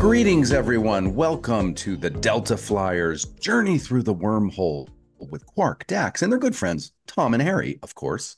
Greetings, everyone. Welcome to the Delta Flyers journey through the wormhole with Quark, Dax, and their good friends, Tom and Harry, of course.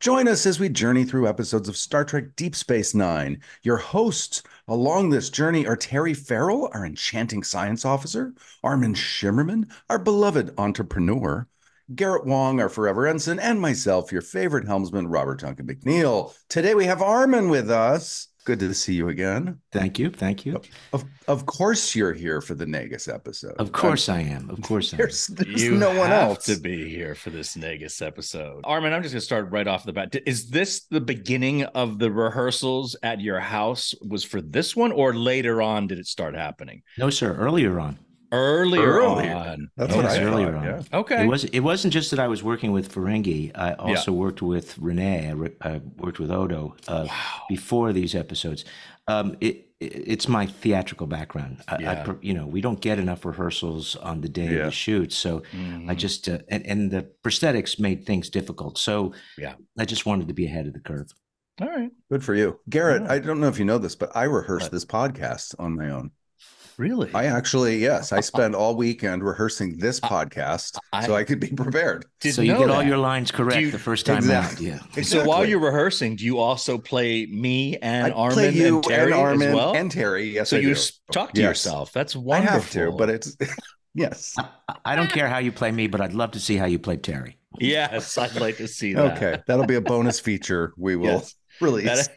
Join us as we journey through episodes of Star Trek Deep Space Nine. Your hosts along this journey are Terry Farrell, our enchanting science officer, Armin Shimerman, our beloved entrepreneur, Garrett Wang, our forever ensign, and myself, your favorite helmsman, Robert Duncan McNeill. Today we have Armin with us. Good to see you again. Thank you. Thank you. Of, of course, you're here for the Nagus episode. Of course I am. Of course I am. There's, there's you no one have else. to be here for this Nagus episode. Armin, I'm just gonna start right off the bat. Is this the beginning of the rehearsals at your house? Was for this one, or later on did it start happening? No, sir. Earlier on. Earlier, Earlier. on. That's Yes, what I earlier thought, on. yeah. Okay. It was. It wasn't just that I was working with Ferengi. I also worked with Renee. I, re- I worked with Odo uh, before these episodes. Um, it, it, it's my theatrical background. I, I, Yeah. per- you know, we don't get enough rehearsals on the day Yeah. of the shoot, so I Mhm. just uh, and, and the prosthetics made things difficult. So Yeah. I just wanted to be ahead of the curve. All right. Good for you. Garrett, Yeah. I don't know if you know this, but I rehearsed What? this podcast on my own. Really? I actually, yes, I spent all weekend rehearsing this podcast I- so I could be prepared. So you know get all your lines correct you- the first time Exactly. out. Yeah. So while you're rehearsing, do you also play me and I Armin play you and Terry Armin as well? and Terry. Yes, so I you do. talk to Yes. yourself. That's I wonderful. have to, but it's yes. I- I don't care how you play me, but I'd love to see how you play Terry. yes, I'd like to see that. Okay, that'll be a bonus feature we will Yes. release. That-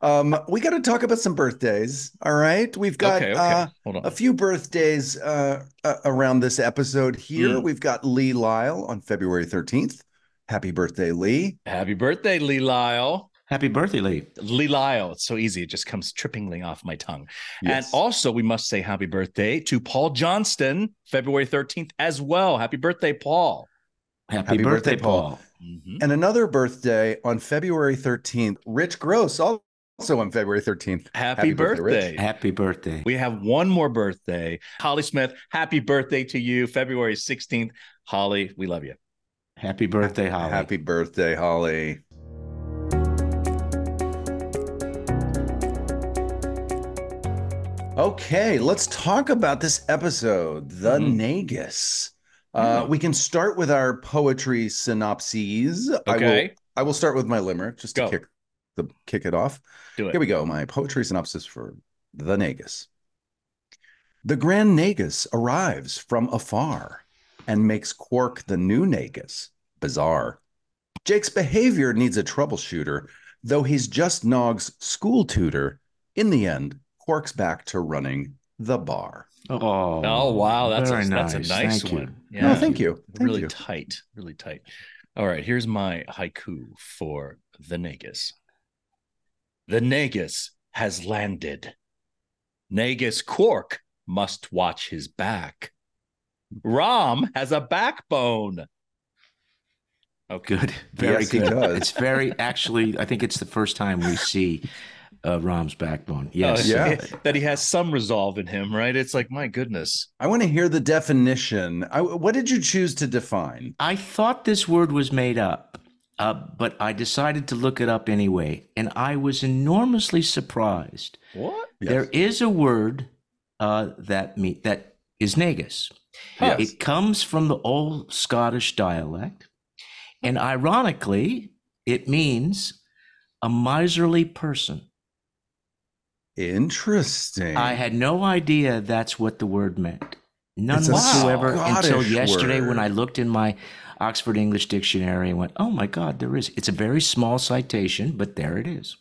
um, we got to talk about some birthdays. All right, we've got okay, okay. uh, Hold on. a few birthdays uh, uh, around this episode here. Mm. We've got Lee Lisle on February 13th. Happy birthday, Lee. Happy birthday, Lee Lisle. Happy birthday, Lee. Lee Lisle. It's so easy. It just comes trippingly off my tongue. Yes. And also, we must say happy birthday to Paul Johnston, February 13th as well. Happy birthday, Paul. Happy, Happy birthday, birthday, Paul. Paul. Mhm. And another birthday on February 13th. Rich Gross also on February 13th. Happy, Happy birthday, birthday. Happy birthday. We have one more birthday. Holly Smith, happy birthday to you, February 16th. Holly, we love you. Happy birthday, Holly. Happy birthday, Holly. Okay, let's talk about this episode, The Mhm. Nagus. Uh, Mhm. we can start with our poetry synopses. I will, Okay. I will start with my limerick just to Go. kick the kick it off. Do it. Here we go. My poetry synopsis for The Nagus. The Grand Nagus arrives from afar and makes Quark the new Nagus bizarre. Jake's behavior needs a troubleshooter, though he's just Nog's school tutor. In the end, Quark's back to running the bar. Oh, Oh, wow. That's, a, very that's a nice. nice Thank you. one. No, thank you. Thank really you. tight. Really tight. All right. Here's my haiku for the Nagus. The Nagus has landed. Nagus Quark must watch his back. Rom has a backbone. Okay. Good. Very Yes, he good. does. It's very, actually, I think it's the first time we see uh, Rom's backbone. Yes. Oh, Yeah. that he has some resolve in him, right? It's like, my goodness. I want to hear the definition. I, what did you choose to define? I thought this word was made up, uh, but I decided to look it up anyway. And I was enormously surprised. What? There is a word uh, that me that is negus. Huh. It comes from the old Scottish dialect, and ironically, it means a miserly person. Interesting. I had no idea that's what the word meant. None whatsoever until yesterday when. I looked in my Oxford English Dictionary and went, "Oh my God, there is." It's a very small citation, but there it is.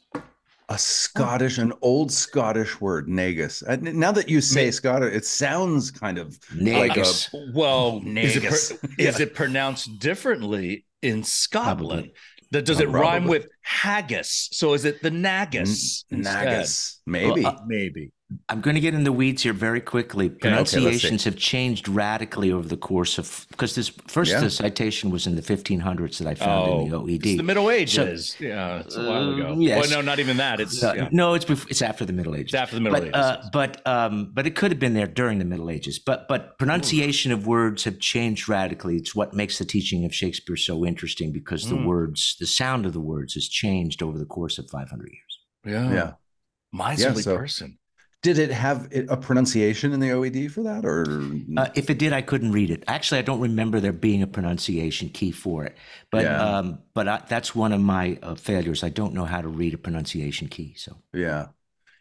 a Scottish, an old Scottish word, nagus. Now that you say Ma- Scottish, it sounds kind of like a Negus. Well, is it, Nagus. pr- is it pronounced differently in Scotland? Probably. Th- Does it Probably. rhyme with haggis? So is it the nagus? N- nagus. Maybe. Well, uh, Maybe. I'm going to get in the weeds here very quickly. okay, let's see. Pronunciations have changed radically over the course of because this first Yeah. the citation was in the 1500s that I found in the Oh, OED. It's the Middle Ages. yeah, it's a while Uh, ago. yes. Well, no, not even that. It's, Uh, yeah, No, it's bef- it's after the Middle Ages. it's after the Middle but Ages. uh, but um, but it could have been there during the Middle Ages. But but pronunciation of words have changed radically. It's what makes the teaching of Shakespeare so interesting because the Mm. words, the sound of the words, has changed over the course of 500 years. yeah. yeah. Miserly so- person. Did it have a pronunciation in the OED for that, or uh, if it did, I couldn't read it. Actually, I don't remember there being a pronunciation key for it. But yeah. um, but I, that's one of my uh, failures. I don't know how to read a pronunciation key. So yeah,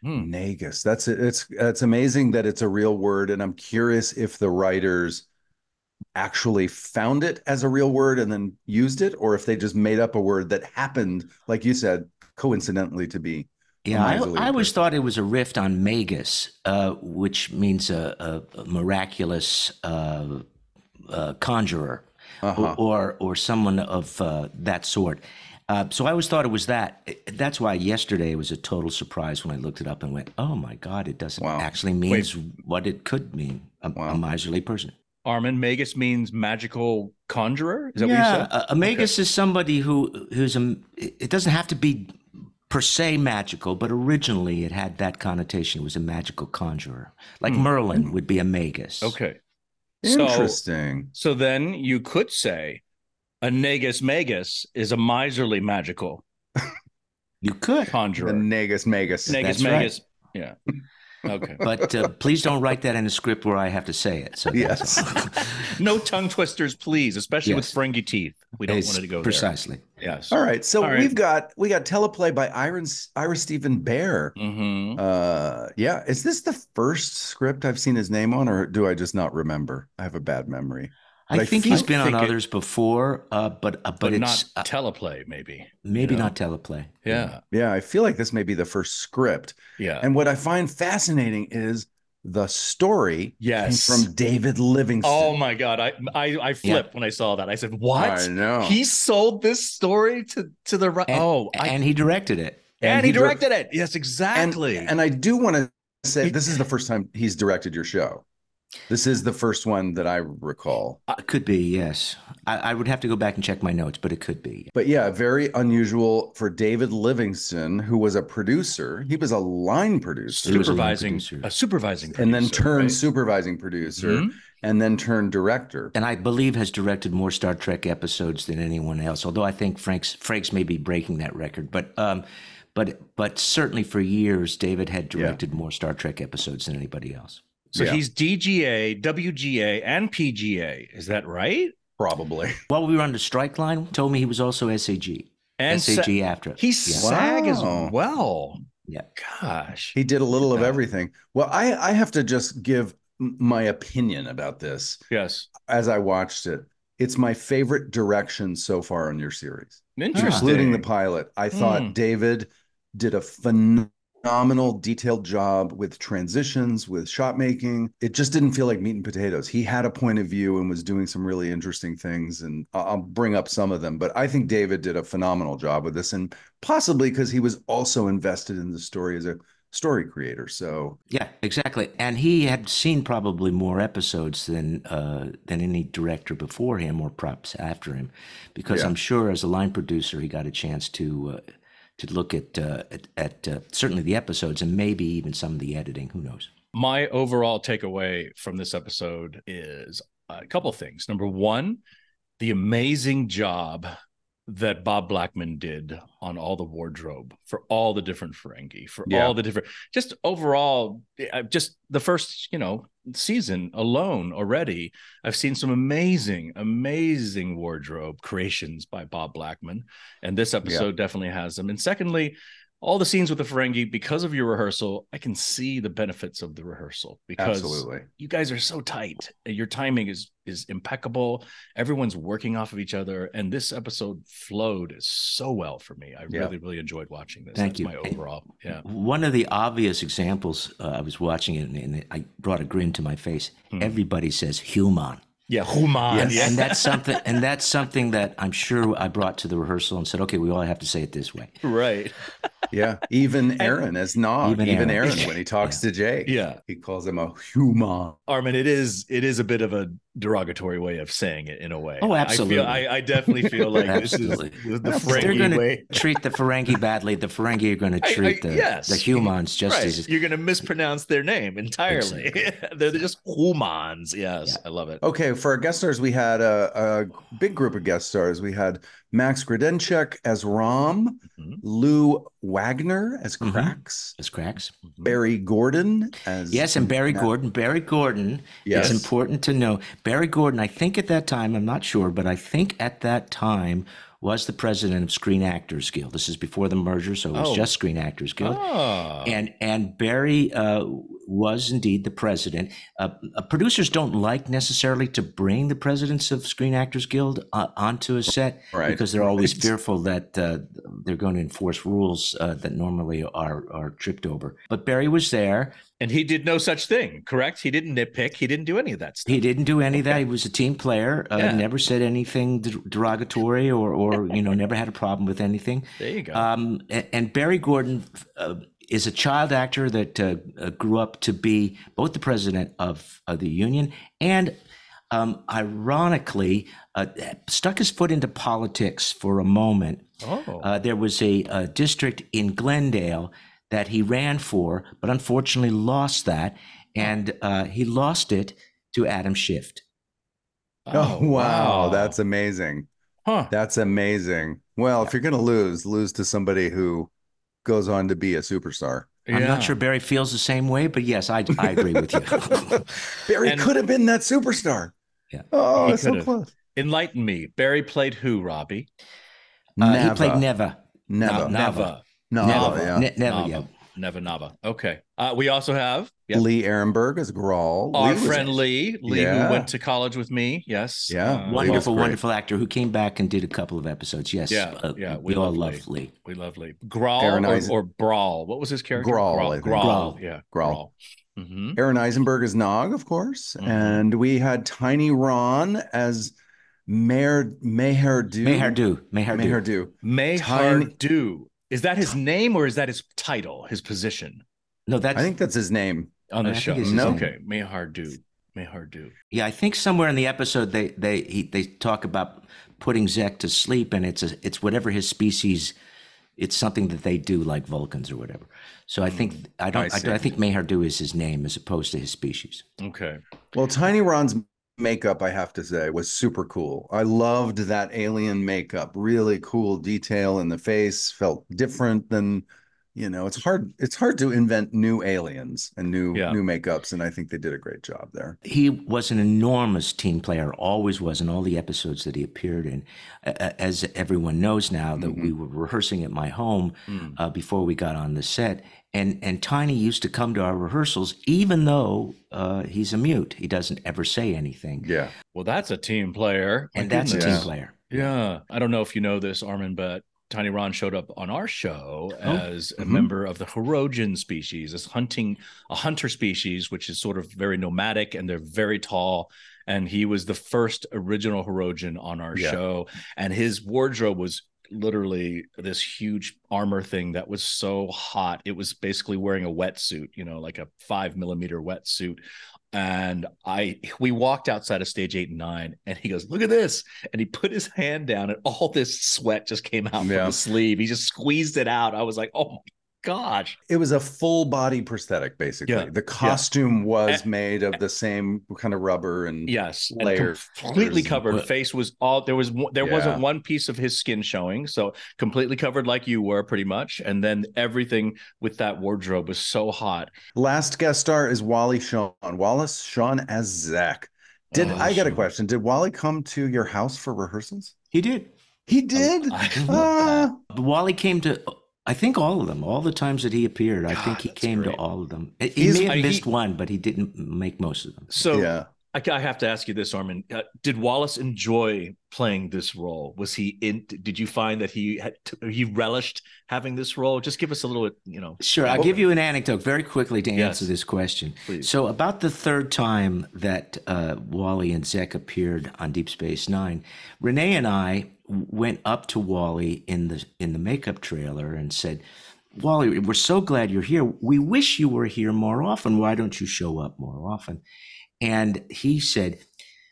hmm. Nagus. That's it. It's it's amazing that it's a real word, and I'm curious if the writers actually found it as a real word and then used it, or if they just made up a word that happened, like you said, coincidentally to be yeah, I, I, always thought it was a rift on magus, uh, which means a, a, a miraculous uh, uh, conjurer uh-huh. or, or, or someone of uh, that sort. Uh, so I always thought it was that. That's why yesterday it was a total surprise when I looked it up and went, "Oh my God! It doesn't wow. actually means Wait. what it could mean. A, wow. a miserly person." Armin, Magus means magical conjurer. Is that yeah, what you said? A, a Magus okay. is somebody who who's a. It doesn't have to be per se magical, but originally it had that connotation. It was a magical conjurer, like hmm. Merlin would be a magus. Okay, interesting. So, so then you could say a negus magus is a miserly magical. you could conjurer. The negus magus. Negus That's magus. Right. Yeah. Okay. But uh, please don't write that in a script where I have to say it. So yes. no tongue twisters, please, especially yes. with Ferengi teeth. We don't it's want it to go precisely. There. Yes. All right. So All right. we've got we got teleplay by Iron Ira Steven Behr. Mm-hmm. Uh, yeah. Is this the first script I've seen his name on, or do I just not remember? I have a bad memory. I, I think he's been on others it, before, uh, but uh, but, but it's not uh, teleplay, maybe. Maybe you know? not teleplay. Yeah, yeah. I feel like this may be the first script. Yeah. And what I find fascinating is the story yes. from David Livingston. Oh my god, I I, I flipped yeah. when I saw that. I said, "What? I know he sold this story to to the right." Oh, I, and he directed it. And, and he, directed it. Yes, exactly. And, and I do want to say this is the first time he's directed your show. This is the first one that I recall. Uh, could be, yes. I, I, would have to go back and check my notes, but it could be. But yeah, very unusual for David Livingston, who was a producer. He was a line producer, supervising, a, producer. a supervising, producer, and then turned right? supervising producer, mm-hmm. and then turned director. And I believe has directed more Star Trek episodes than anyone else. Although I think Frakes Frakes may be breaking that record, but. Um, but but certainly for years, David had directed yeah. more Star Trek episodes than anybody else. So yeah. he's DGA, WGA, and PGA. Is that right? Probably. While we were on the strike line, told me he was also SAG. And SAG sa- after. He's yeah. SAG wow. as well. Yeah. Gosh. He did a little of everything. Well, I, I have to just give my opinion about this. Yes. As I watched it, it's my favorite direction so far in your series. Interesting. Including the pilot. I thought mm. David did a phenomenal phenomenal detailed job with transitions with shot making. It just didn't feel like meat and potatoes. He had a point of view and was doing some really interesting things and i'll bring up some of them but i think david did a phenomenal job with this and possibly because he was also invested in the story as a story creator so. Yeah exactly and he had seen probably more episodes than uh than any director before him or props after him because yeah. i'm sure as a line producer he got a chance to uh, to look at uh, at, at uh, certainly the episodes and maybe even some of the editing. Who knows? My overall takeaway from this episode is a couple things. Number one, the amazing job that Bob Blackman did on all the wardrobe for all the different Ferengi, for yeah. all the different, just overall, eh, just the first, you know, season alone already, I've seen some amazing, amazing wardrobe creations by Bob Blackman. And this episode yeah. definitely has them. And secondly, all the scenes with the Ferengi, because of your rehearsal, I can see the benefits of the rehearsal because Absolutely. you guys are so tight. Your timing is is impeccable. Everyone's working off of each other, and this episode flowed so well for me. I yeah. really, really enjoyed watching this. Thank That's you. My overall, yeah. One of the obvious examples, uh, I was watching it, and, and, I brought a grin to my face. Hmm. Everybody says human. Yeah, human. Yes. Yeah. And that's something and that's something that I'm sure I brought to the rehearsal and said, okay, we all have to say it this way. Right. yeah. Even Aron as Nog, even, even Aron. Aron. when he talks yeah. to Jay. Yeah. He calls him a human. Armin, it is it is a bit of a derogatory way of saying it in a way. Oh, absolutely. I, feel, I, I definitely feel like this is the Ferengi They're going to treat the Ferengi badly. The Ferengi are going to treat I, the, yes. the humans just right. as you're going to mispronounce their name entirely. Exactly. they're, they're, just humans. Yes, yeah. I love it. Okay, for our guest stars, we had a, a big group of guest stars. We had Max Grodenchik as Rom, mm-hmm. Lou Wagner as mm-hmm. Krax, as Krax, mm-hmm. Barry Gordon as yes, and Barry Matt. Gordon. Barry Gordon. Yes. It's important to know Barry Gordon. I think at that time, I'm not sure, but I think at that time was the president of Screen Actors Guild. This is before the merger, so it was oh. just Screen Actors Guild. Oh. And and Barry uh, was indeed the president. Uh, uh, producers don't like necessarily to bring the presidents of Screen Actors Guild uh, onto a set right. because they're always right. fearful that uh, they're going to enforce rules uh, that normally are are tripped over. But Barry was there. And he did no such thing, correct? He didn't nitpick. He didn't do any of that stuff. He didn't do any of that. He was a team player. Uh, yeah. Never said anything derogatory, or, or you know, never had a problem with anything. There you go. Um, and, and, Barry Gordon uh, is a child actor that uh, uh, grew up to be both the president of, of the union and, um, ironically, uh, stuck his foot into politics for a moment. Oh. Uh, there was a, a district in Glendale that he ran for, but unfortunately lost that. And uh, he lost it to Adam Schiff. Oh, oh wow. That's amazing. Huh. That's amazing. Well, yeah. if you're going to lose, lose to somebody who goes on to be a superstar. I'm not sure Barry feels the same way, but yes, I, I agree with you. Barry and, could have been that superstar. Yeah. Oh, so close. Enlighten me. Barry played who, Robbie? Uh, he played Never. Never. Never. No, never, yeah. Ne- never, Nava. yeah. Never Nava. Okay. Uh, we also have yep. Lee Arenberg as Grawl. Our Lee friend Lee. Lee, yeah. who went to college with me. Yes. Yeah. Uh, wonderful, wonderful actor who came back and did a couple of episodes. Yes. Yeah. Uh, yeah. We, we all love Lee. Lee. We love Lee. Grawl or, or, Brawl. What was his character? Grawl. Grawl. Grawl. Yeah. Grawl. Mm-hmm. Aron Eisenberg as Nog, of course. Mm-hmm. And we had Tiny Ron as Mayor Maihar'du. Maihar'du. Maihar'du. Maihar'du. Maihar'du. Is that his name or is that his title, his position? No, that's I think that's his name on the I show. No, okay, Maihar'du. Maihar'du. Yeah, I think somewhere in the episode they they he, they talk about putting Zek to sleep, and it's a, it's whatever his species. It's something that they do, like Vulcans or whatever. So I think I mm, don't. I, I, I think Maihar'du is his name as opposed to his species. Okay. Well, Tiny Ron's makeup, I have to say, was super cool. I loved that alien makeup. Really cool detail in the face. Felt different than, you know, it's hard. It's hard to invent new aliens and new yeah. new makeups, and I think they did a great job there. He was an enormous team player. Always was in all the episodes that he appeared in. As everyone knows now, that mm-hmm. we were rehearsing at my home mm. uh, before we got on the set, and and Tiny used to come to our rehearsals, even though uh, he's a mute. He doesn't ever say anything. Yeah. Well, that's a team player. And that's a team player. Yeah. I don't know if you know this, Armin, but Tiny Ron showed up on our show oh. as a mm-hmm. member of the Hirogen species, this hunting a hunter species, which is sort of very nomadic and they're very tall. And he was the first original Hirogen on our yeah. show. And his wardrobe was literally this huge armor thing that was so hot. It was basically wearing a wetsuit, you know, like a five millimeter wetsuit. And I, we walked outside of stage eight and nine, and he goes, "Look at this!" And he put his hand down, and all this sweat just came out yeah. from the sleeve. He just squeezed it out. I was like, "Oh my gosh. It was a full body prosthetic, basically. Yeah. The costume yeah. was made of the same kind of rubber and yes, layers. Completely covered. But, Face was all there was there yeah. wasn't one piece of his skin showing. So completely covered like you were pretty much. And then everything with that wardrobe was so hot. Last guest star is Wally Shawn. Wallace Shawn as Zek. Did oh, I got a question? Did Wally come to your house for rehearsals? He did. He did. uh, Wally came to I think all of them, all the times that he appeared, God, I think he came great. to all of them. He He's, may have missed he, one, but he didn't make most of them. So yeah. I, I have to ask you this, Armin. Uh, did Wallace enjoy playing this role? Was he in? Did you find that he had he relished having this role? Just give us a little, you know. Sure, I'll give you an anecdote very quickly to answer yes. this question. Please. So, about the third time that uh, Wally and Zek appeared on Deep Space Nine, Renee and I went up to Wally in the in the makeup trailer and said, "Wally, we're so glad you're here. We wish you were here more often. Why don't you show up more often?" And he said,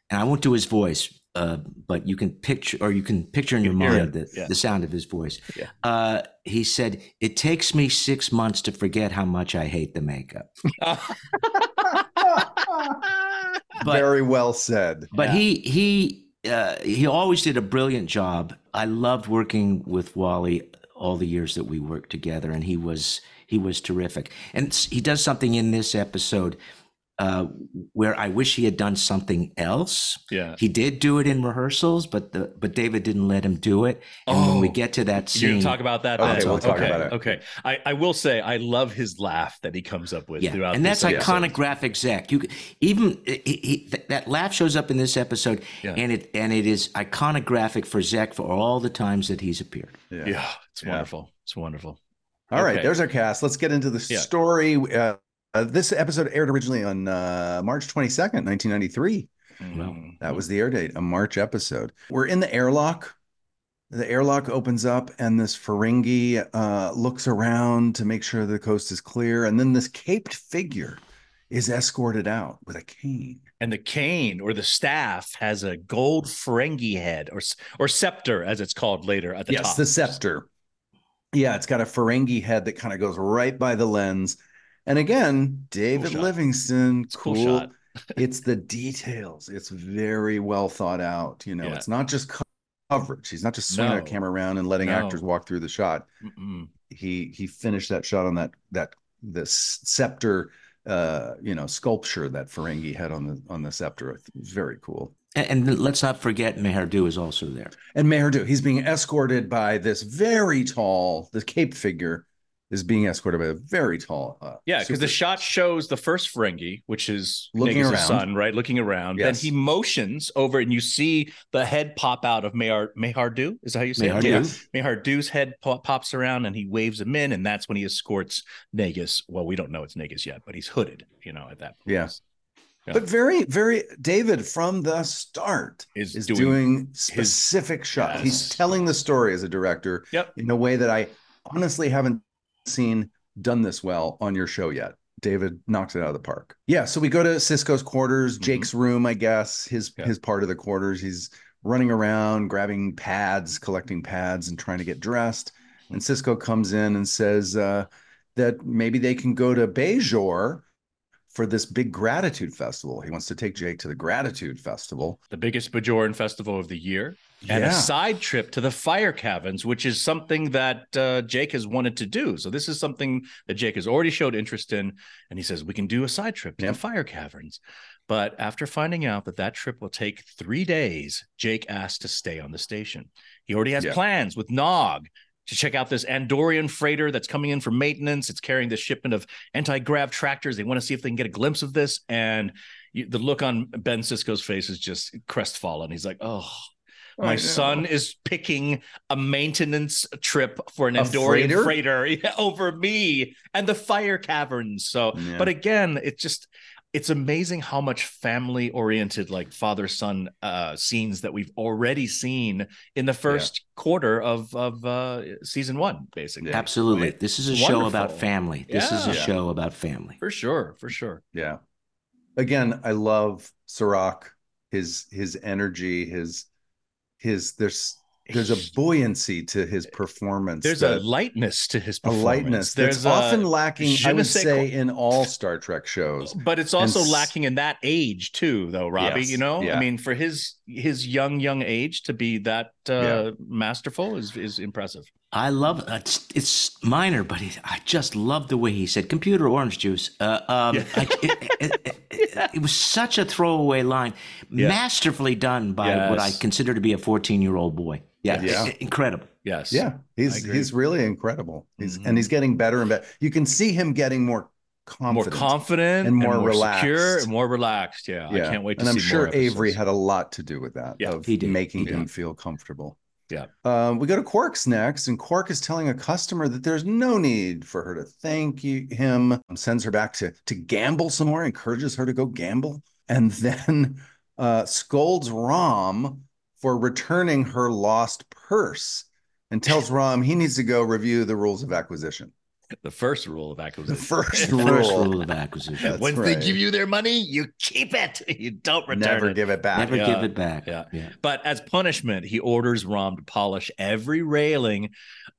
and I won't do his voice, uh, but you can picture or you can picture in your mind the, yeah. the sound of his voice. Yeah. Uh, he said, "It takes me six months to forget how much I hate the makeup." but, Very well said. But yeah. he he uh, he always did a brilliant job. I loved working with Wally all the years that we worked together, and he was he was terrific. And he does something in this episode uh, where I wish he had done something else. Yeah, he did do it in rehearsals, but the but David didn't let him do it. And oh, when we oh. get to that scene, you talk about that. Okay, we'll talk okay, about it. Okay, I, I will say I love his laugh that he comes up with yeah. throughout, and that's iconic graphic Zek. You even he, he, that laugh shows up in this episode, yeah. and it and it is iconic graphic for Zek for all the times that he's appeared. Yeah, yeah it's wonderful. It's wonderful. All okay. right, there's our cast. Let's get into the story. Uh, uh, this episode aired originally on uh, March 22nd, 1993. Mm-hmm. That was the air date, a March episode. We're in the airlock. The airlock opens up, and this Ferengi uh, looks around to make sure the coast is clear. And then this caped figure is escorted out with a cane. And the cane or the staff has a gold Ferengi head or or scepter, as it's called later at the yes, top. Yes, the scepter. Yeah, it's got a Ferengi head that kind of goes right by the lens and again, David cool Livingston, cool. cool it's the details. It's very well thought out. You know, yeah. it's not just coverage. He's not just swinging no. a camera around and letting no. actors walk through the shot. Mm-mm. He he finished that shot on that that the scepter uh you know sculpture that Ferengi had on the on the scepter. Very cool. And, and let's not forget Maihar'du is also there. And Maihar'du, he's being escorted by this very tall, the cape figure is being escorted by a very tall. Uh, yeah, because the shot shows the first Ferengi, which is looking around, son, right, looking around. Yes. Then he motions over, and you see the head pop out of Mayar Maihar'du. Is that how you say Maihar'du. it? Yeah. Maihar'du's head pops around, and he waves him in, and that's when he escorts Nagus. Well, we don't know it's Nagus yet, but he's hooded, you know, at that point. Yes. Yeah. But very, very David from the start is, is doing, doing, specific his, shots. Yes. He's telling the story as a director yep. in a way that I honestly haven't seen done this well on your show yet. David knocks it out of the park. Yeah, so we go to Sisko's quarters, mm-hmm. Jake's room, I guess, his yeah. his part of the quarters. He's running around, grabbing pads, collecting pads, and trying to get dressed. And Cisco comes in and says uh, that maybe they can go to Bajor for this big gratitude festival. He wants to take Jake to the gratitude festival, the biggest Bajoran festival of the year, and yeah. a side trip to the fire caverns, which is something that uh, Jake has wanted to do. So this is something that Jake has already showed interest in, and he says we can do a side trip to the fire caverns. But after finding out that that trip will take three days, Jake asked to stay on the station. He already has yeah. plans with Nog to check out this Andorian freighter that's coming in for maintenance. It's carrying this shipment of anti-grav tractors. They want to see if they can get a glimpse of this. And you, the look on Ben Sisko's face is just crestfallen. He's like, "Oh, my son is picking a maintenance trip for an a Andorian freighter, freighter over me and the fire caverns." So, yeah. but again, it just it's amazing how much family oriented like father son uh scenes that we've already seen in the first yeah. quarter of of uh season one basically absolutely this is a Wonderful. show about family this yeah. is a yeah. show about family for sure for sure yeah again i love Cirroc his his energy his his there's there's a buoyancy to his eh, performance. There's that, a lightness to his performance. A lightness there's often lacking, I would say, in all Star Trek shows. But it's also and, lacking in that age too, though, Robbie. Yes, you know, yeah. I mean, for his his young young age to be that uh, yeah. masterful is is impressive. I love it's, it's minor, but he, I just love the way he said "computer orange juice." Uh, um, yeah. I, it, it, it, it, was such a throwaway line, masterfully done by yes. what I consider to be a fourteen-year-old boy. Yeah, yeah. incredible. Yes. Yeah, he's he's really incredible. He's mm-hmm. and he's getting better and better. You can see him getting more confident, more confident, and more, and more relaxed, secure, and more relaxed. Yeah, yeah. I can't wait. To see that. And I'm sure Avery had a lot to do with that. Yeah, of he did. making he him did. feel comfortable. Yeah. Um, we go to Quark's next, and Quark is telling a customer that there's no need for her to thank you, him. Sends her back to to gamble some more, encourages her to go gamble, and then uh, scolds Rom for returning her lost purse and tells Rom he needs to go review the rules of acquisition. The first rule of acquisition. The first rule. first rule of acquisition. That's Once right. they give you their money, you keep it. You don't return Never it. give it back. Never yeah, give it back. yeah. yeah. But as punishment, he orders Rom to polish every railing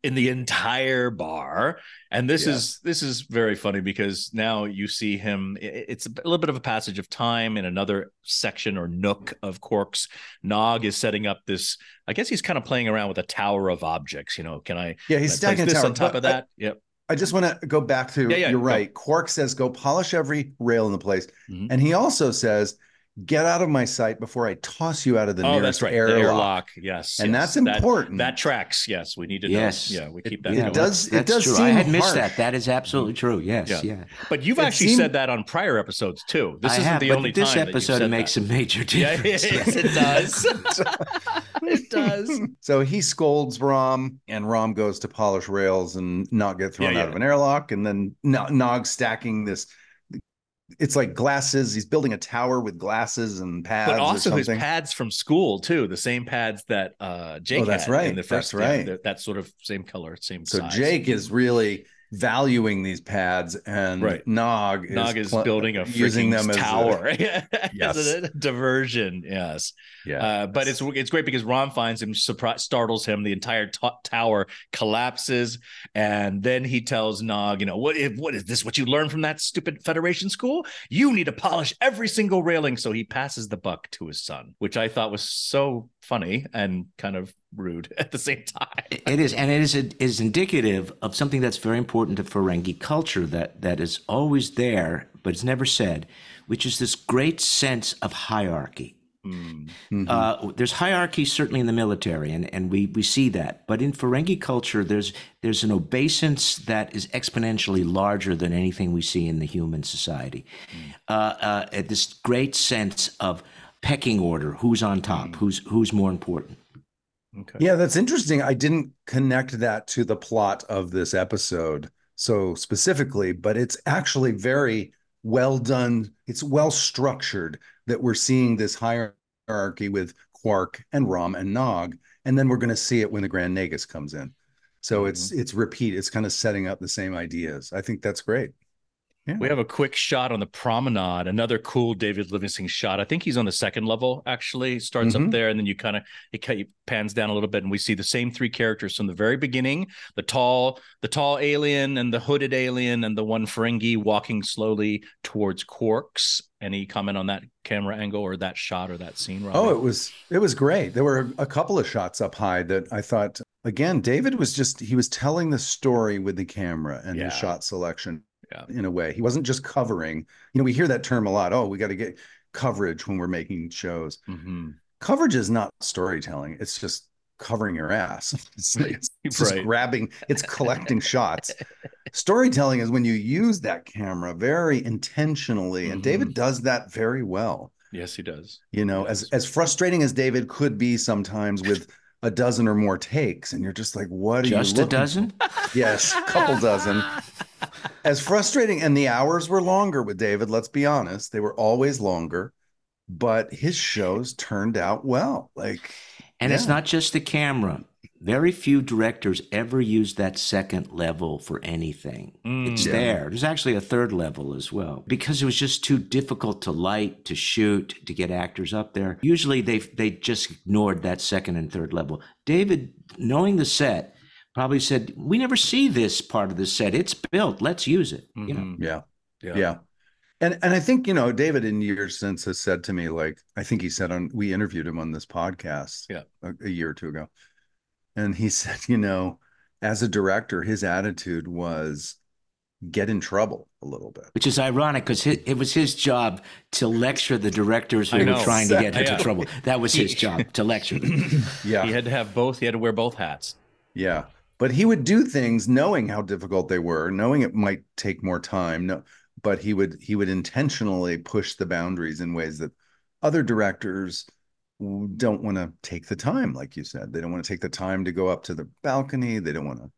in the entire bar. And this Yeah. is this is very funny because now you see him. It's a little bit of a passage of time in another section or nook of Quark's. Nog is setting up this. I guess he's kind of playing around with a tower of objects. You know, can I? Yeah, can he's stacking a this tower. on top But of that. Yep. I, just want to go back to Yeah, yeah, you're go. right. Quark says go polish every rail in the place. Mhm. And he also says, get out of my sight before I toss you out of the Oh, nearest that's right. airlock. The airlock. Yes, And yes. that's important. That, tracks. Yes, we need to Yes. know. Yeah, we keep that. it going. does- it That's does true. I seem had missed that. That is absolutely mm-hmm. true. Yes. Yeah. Yeah. But you've It actually seemed- said that on prior episodes too. This I isn't have, the but only this time that you've episode said makes that. a major Yeah, difference. yes, it does. it does. So he scolds Rom, and Rom goes to polish rails and not get thrown Yeah, out yeah. of an airlock. And then Nog Nog stacking this. It's like glasses. He's building a tower with glasses and pads. But also his pads from school too, the same pads that uh Jake Oh, that's had right. in the first That's right. yeah, that sort of same color, same So size. Jake is really valuing these pads, and Right. Nog is, Nog is pl- building a using freaking them as a- tower Yes. as a diversion. Yes, yeah, uh, but it's it's great because Rom finds him, surprise, startles him. The entire to tower collapses, and then he tells Nog, "You know what? If, what is this? What you learned from that stupid Federation school? You need to polish every single railing." So he passes the buck to his son, which I thought was so funny and kind of rude at the same time. It is, and it is it is indicative of something that's very important to Ferengi culture that that is always there, but it's never said, which is this great sense of hierarchy. Mm. Mhm. Uh, there's hierarchy certainly in the military, and, and we, we see that. But in Ferengi culture, there's there's an obeisance that is exponentially larger than anything we see in the human society. Uh, uh, this great sense of pecking order: who's on top, hmm. who's who's more important. Okay. yeah, that's interesting. I didn't connect that to the plot of this episode so specifically, but it's actually very well done. It's well structured that we're seeing this hierarchy with Quark and Rom and Nog, and then we're going to see it when the Grand Nagus comes in. So it's mm-hmm. it's repeat. It's kind of setting up the same ideas. I think that's great. Yeah. We have a quick shot on the promenade. Another cool David Livingston shot. I think he's on the second level. Actually, starts up Mhm. there, and then you kind of it kind of pans down a little bit, and we see the same three characters from the very beginning: the tall, the tall alien, and the hooded alien, and the one Ferengi walking slowly towards Quarks. Any comment on that camera angle or that shot or that scene? Robbie? Oh, it was it was great. There were a couple of shots up high that I thought again, David was just he was telling the story with the camera and Yeah. his shot selection Yeah. in a way. He wasn't just covering. You know, we hear that term a lot. Oh, we got to get coverage when we're making shows. Mhm. Coverage is not storytelling. It's just covering your ass. It's, it's just Right. grabbing, it's collecting shots. Storytelling is when you use that camera very intentionally, and Mhm. David does that very well yes, he does. you know as Yes. as frustrating as david could be sometimes with a dozen or more takes and you're just like what are Just you a dozen. for? yes a couple dozen as frustrating and the hours were longer with david let's be honest they were always longer but his shows turned out well like And it's not just the camera. Very few directors ever use that second level for anything. Mm. It's Yeah. there. There's actually a third level as well because it was just too difficult to light, to shoot, to get actors up there. Usually they they just ignored that second and third level. David, knowing the set, probably said, "We never see this part of the set. It's built. Let's use it." You know. Mhm. yeah Yeah. yeah and and i think you know david in years since has said to me like i think he said on we interviewed him on this podcast Yeah. a, a year or two ago and he said you know as a director his attitude was get in trouble a little bit Which is ironic because it was his job to lecture the directors who were trying to get into Yeah. trouble. That was his job to lecture them. yeah He had to have both. He had to wear both hats. yeah but he would do things knowing how difficult they were knowing it might take more time no but he would he would intentionally push the boundaries in ways that other directors don't want to take the time like you said they don't want to take the time to go up to the balcony they don't want to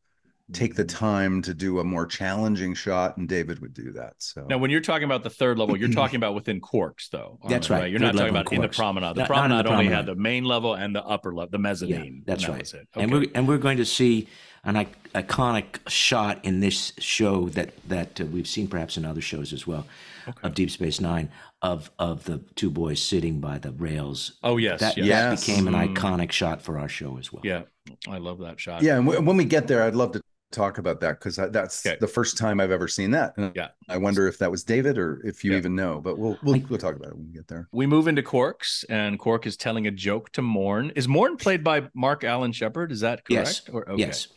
take the mm-hmm. time to do a more challenging shot, and David would do that. So now, when you're talking about the third level, you're talking about within Quarks, though. That's right. You're not talking about in the promenade. The not, promenade not the only had the main level and the upper level, the mezzanine. Yeah, that's right. Okay. And we're and we're going to see an iconic shot in this show that that uh, we've seen perhaps in other shows as well okay. of Deep Space Nine of of the two boys sitting by the rails. Oh yes, that, yes. that became an mm. iconic shot for our show as well. Yeah, I love that shot. Yeah, and w- when we get there, I'd love to talk about that because that's okay. the first time I've ever seen that. And yeah, I wonder if that was David or if you yeah. even know. But we'll we'll, we'll talk about it when we get there. We move into Quarks, and Quark is telling a joke to Morn. Is Morn played by Mark Allen Shepherd? Is that correct? Yes. Or, okay. Yes.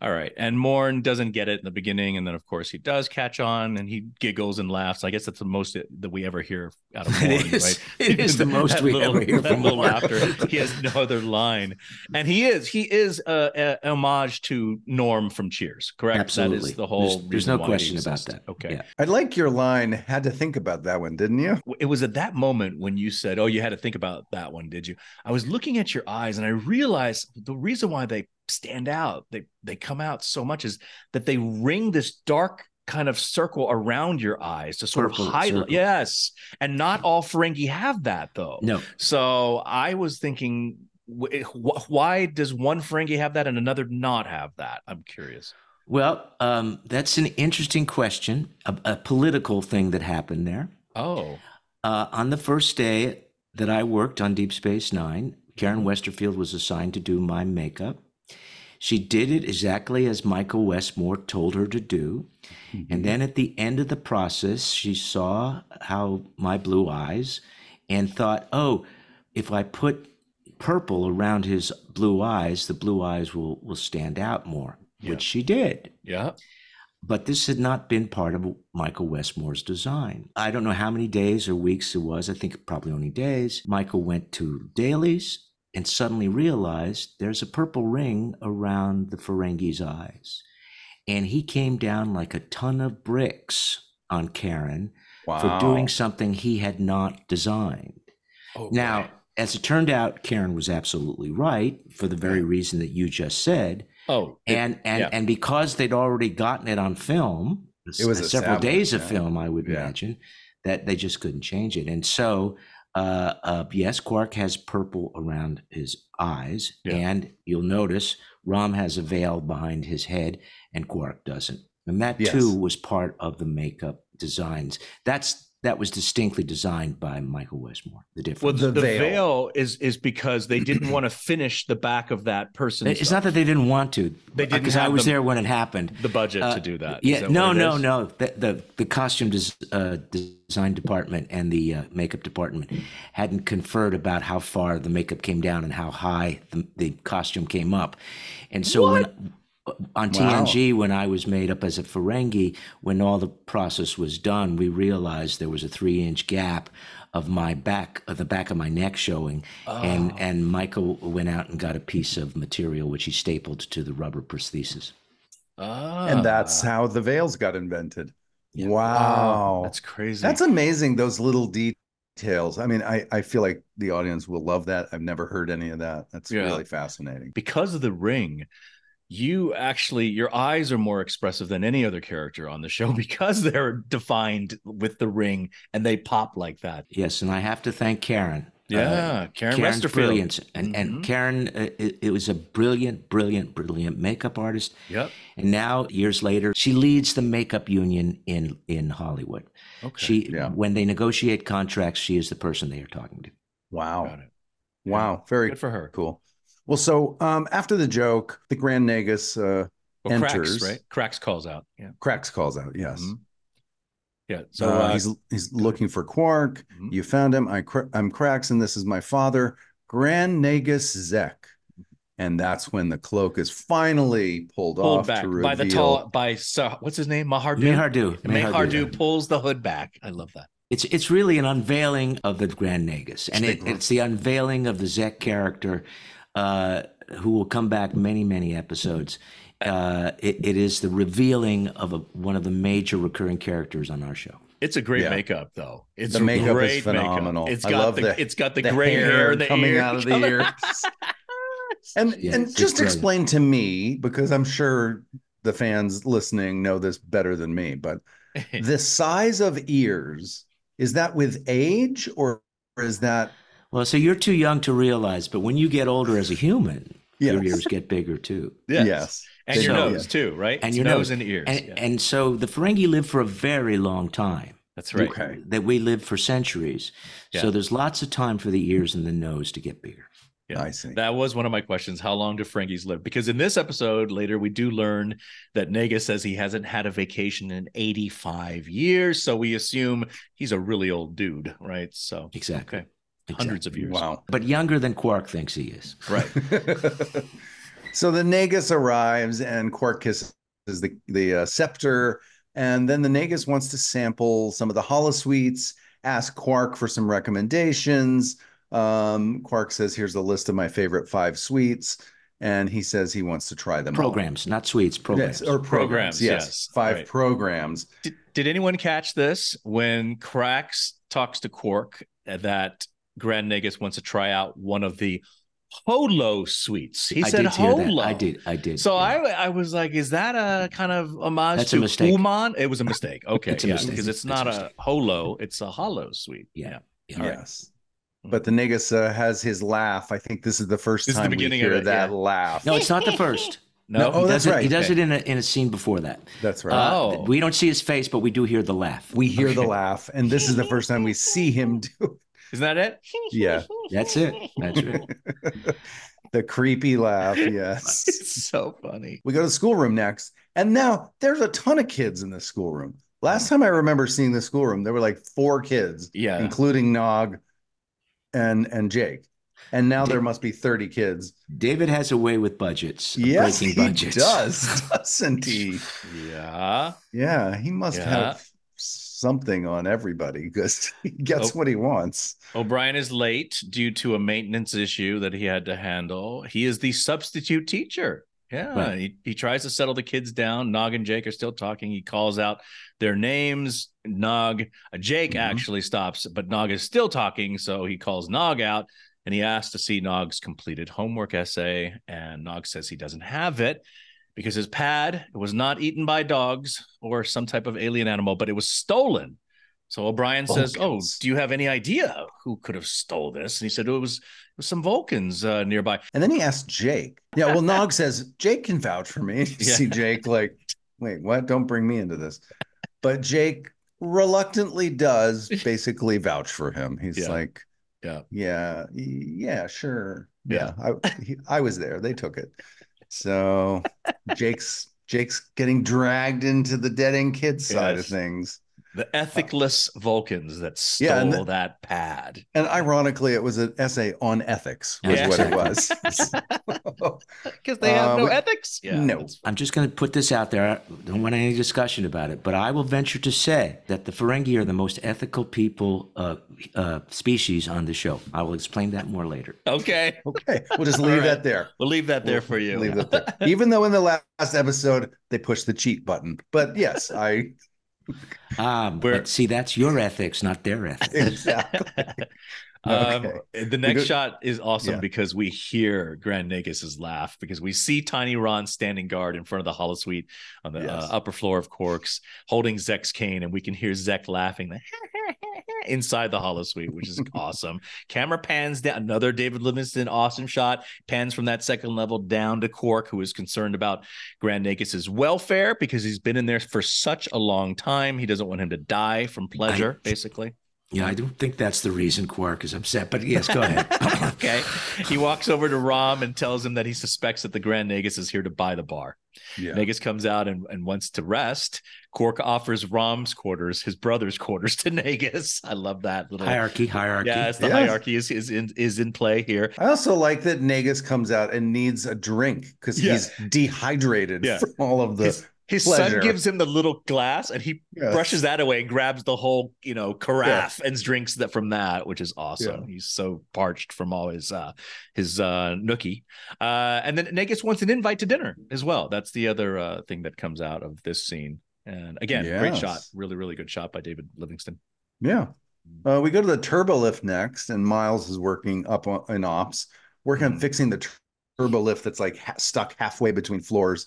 All right. And Morn doesn't get it in the beginning. And then, of course, he does catch on and he giggles and laughs. I guess that's the most that we ever hear out of Morn, it is, right? It is the most we little, ever hear that from little laughter. He has no other line. And he is, he is a, a homage to Norm from Cheers, correct? Absolutely. That is the whole There's, there's no question about that. Okay. Yeah. I like your line. Had to think about that one, didn't you? It was at that moment when you said, Oh, you had to think about that one, did you? I was looking at your eyes and I realized the reason why they stand out. They they come out so much is that they ring this dark kind of circle around your eyes to sort Purple of highlight circle. yes and not all ferengi have that though. No. So i was thinking why does one ferengi have that and another not have that? I'm curious. Well um, that's an interesting question a, a, political thing that happened there. Oh. Uh, on the first day that i worked on deep space nine karen westerfield was assigned to do my makeup she did it exactly as Michael Westmore told her to do. Mm-hmm. And then at the end of the process, she saw how my blue eyes and thought, oh, if I put purple around his blue eyes, the blue eyes will, will stand out more, yeah. which she did. Yeah. But this had not been part of Michael Westmore's design. I don't know how many days or weeks it was. I think probably only days. Michael went to dailies and suddenly realized there's a purple ring around the Ferengi's eyes. And he came down like a ton of bricks on Karen wow. for doing something he had not designed. Oh, okay. Now, as it turned out, Karen was absolutely right for the very reason that you just said. Oh, it, and and yeah. and because they'd already gotten it on film, it was several days of yeah. film, I would yeah. imagine, that they just couldn't change it. And so uh, uh, yes, Quark has purple around his eyes, yeah. and you'll notice Rom has a veil behind his head, and Quark doesn't. And that yes. too was part of the makeup designs. That's that was distinctly designed by Michael Westmore. The difference. Well, the, the veil. veil. is is because they didn't want to finish the back of that person. It's not that they didn't want to. They didn't because I was the, there when it happened. The budget uh, to do that. Yeah, that no, no, no. The, the the, costume des, uh, design department and the uh, makeup department hadn't conferred about how far the makeup came down and how high the, the costume came up, and so what? when on TNG wow. when I was made up as a Ferengi, when all the process was done, we realized there was a three inch gap of my back, of the back of my neck showing, oh. and and Michael went out and got a piece of material which he stapled to the rubber prosthesis. Ah. And that's how the veils got invented. Yeah. Wow. that's crazy. That's amazing. Those little details. I mean, I, I feel like the audience will love that. I've never heard any of that. That's yeah. really fascinating. Because of the ring, you actually your eyes are more expressive than any other character on the show because they're defined with the ring and they pop like that. Yes, and I have to thank Karen. Yeah, uh, Karen Karen's brilliance, and mm-hmm. and Karen, uh, it, it, was a brilliant, brilliant, brilliant makeup artist. Yep. And now, years later, she leads the makeup union in in Hollywood. Okay. She yeah. when they negotiate contracts, she is the person they are talking to. Wow. Wow. Very good for her. Cool. Well, so um, after the joke, the Grand Nagus uh, well, enters. Cracks, right? Cracks calls out. Yeah. Cracks calls out. Yes. Mm-hmm. Yeah. So uh, uh, he's he's looking for Quark. Mm-hmm. You found him. I I'm Cracks, and this is my father, Grand Nagus Zek. And that's when the cloak is finally pulled, pulled off back by the tall by uh, what's his name Maihar'du. Maihar'du. Maihar'du pulls the hood back. I love that. It's it's really an unveiling of the Grand Nagus, and it, it's the unveiling of the Zek character uh, who will come back many, many episodes. Uh, it, it is the revealing of a, one of the major recurring characters on our show. It's a great yeah. makeup, though. It's the makeup is phenomenal. Makeup. It's got the, the, it's got the, the gray hair, hair coming ear, out of the ears. and yeah, and just explain to me because I'm sure the fans listening know this better than me, but the size of ears is that with age or is that well so you're too young to realize but when you get older as a human yes. your ears get bigger too yes, yes. and so, your nose too right and your nose, nose and ears and, yeah. and, so the ferengi live for a very long time that's right okay. that we live for centuries yeah. so there's lots of time for the ears and the nose to get bigger yeah. I see. That was one of my questions. How long do Ferengis live? Because in this episode later, we do learn that Nagus says he hasn't had a vacation in 85 years. So we assume he's a really old dude, right? So exactly. Okay. Exactly. Hundreds of years. Wow. But younger than Quark thinks he is. Right. so the Nagus arrives and Quark kisses the, the uh, scepter. And then the Nagus wants to sample some of the holosuites, ask Quark for some recommendations. Um, Quark says, "Here's a list of my favorite five suites," and he says he wants to try them. Programs, all. not suites. Programs yes, or programs. programs yes. yes, five right. programs. Did, did anyone catch this when Krax talks to Quark that Grand Nagus wants to try out one of the Holo suites. He I said Holo. I did. I did. So yeah. I I was like, is that a kind of homage That's to a mistake. Uman? It was a mistake. Okay, it's yeah, because it's, it's not a, a Holo, it's a Holo suite. Yeah. yeah. Yes. But the Nagus uh, has his laugh. I think this is the first this time the beginning we hear it, that yeah. laugh. No, it's not the first. No, no oh, that's it, right. He does okay. it in a in a scene before that. That's right. Uh, oh, we don't see his face, but we do hear the laugh. We hear okay. the laugh, and this is the first time we see him do. Isn't that it? Yeah, that's it. That's it. the creepy laugh. Yes, it's so funny. We go to the schoolroom next, and now there's a ton of kids in the schoolroom. Last time I remember seeing the schoolroom, there were like four kids, yeah, including Nog, and and Jake. And now there must be 30 kids. David has a way with budgets. Yes, he budgets. does, doesn't he? yeah. Yeah, he must yeah. have something on everybody because he gets oh, what he wants. O'Brien is late due to a maintenance issue that he had to handle. He is the substitute teacher. Yeah, right. he, he tries to settle the kids down. Nog and Jake are still talking. He calls out their names. Nog, uh, Jake mm-hmm. actually stops, but Nog is still talking. So he calls Nog out and he asks to see Nog's completed homework essay. And Nog says he doesn't have it because his pad was not eaten by dogs or some type of alien animal, but it was stolen. So O'Brien Vulcans. says, "Oh, do you have any idea who could have stole this?" And he said it was, it was some Vulcans uh, nearby. And then he asked Jake. Yeah, well, Nog says Jake can vouch for me. Yeah. See Jake like, wait, what? Don't bring me into this. But Jake reluctantly does basically vouch for him. He's yeah. like, yeah, yeah, yeah, sure, yeah. yeah. I he, I was there. They took it. So Jake's Jake's getting dragged into the dead end kids side of things the ethicless Vulcans that stole yeah, the, that pad. And ironically, it was an essay on ethics, was yeah. what it was. Because they have uh, no we, ethics. Yeah, no. I'm just going to put this out there. I don't want any discussion about it, but I will venture to say that the Ferengi are the most ethical people uh, uh, species on the show. I will explain that more later. Okay. Okay. We'll just leave right. that there. We'll leave that there we'll, for you. Leave that there. Even though in the last episode they pushed the cheat button, but yes, I um, but see, that's your ethics, not their ethics. Exactly. Um, okay. The next shot is awesome yeah. because we hear Grand Nagus's laugh because we see Tiny Ron standing guard in front of the hollow suite on the uh, yes. uh, upper floor of Quark's, holding Zek's cane, and we can hear Zek laughing inside the hollow suite, which is awesome. Camera pans down, another David Livingston awesome shot, pans from that second level down to Quark, who is concerned about Grand Nagus's welfare because he's been in there for such a long time. He doesn't want him to die from pleasure, I, basically. Yeah, I don't think that's the reason Quark is upset, but yes, go ahead. okay. He walks over to Rom and tells him that he suspects that the Grand Nagus is here to buy the bar. Yeah. Nagus comes out and, and wants to rest. Quark offers Rom's quarters, his brother's quarters to Nagus. I love that little hierarchy. Hierarchy. Yes, the yes. hierarchy is, is in is in play here. I also like that Nagus comes out and needs a drink because he's dehydrated yeah. from all of the his, his Pleasure. son gives him the little glass and he yes. brushes that away and grabs the whole, you know, carafe yeah. and drinks that from that, which is awesome. Yeah. He's so parched from all his uh his uh nookie. Uh and then Nagus wants an invite to dinner as well. That's the other uh thing that comes out of this scene. And again, yes. great shot. Really, really good shot by David Livingston. Yeah. Uh, we go to the turbo lift next, and Miles is working up on, in ops, working on fixing the turbo lift that's like ha- stuck halfway between floors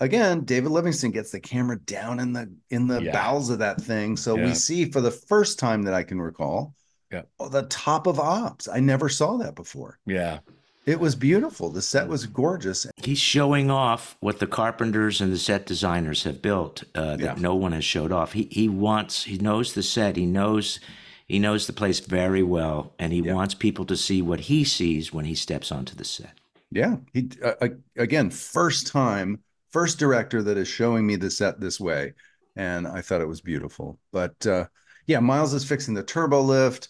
again, David Livingston gets the camera down in the in the Yeah. bowels of that thing. So Yeah. we see for the first time that I can recall, Yeah. oh, the top of ops. I never saw that before. Yeah. It was beautiful. The set was gorgeous. He's showing off what the carpenters and the set designers have built uh, that Yeah. no one has showed off. He he wants he knows the set. He knows he knows the place very well, and he Yeah. wants people to see what he sees when he steps onto the set. Yeah, he uh, again first time, first director that is showing me the set this way, and I thought it was beautiful. But uh, yeah, Miles is fixing the turbo lift,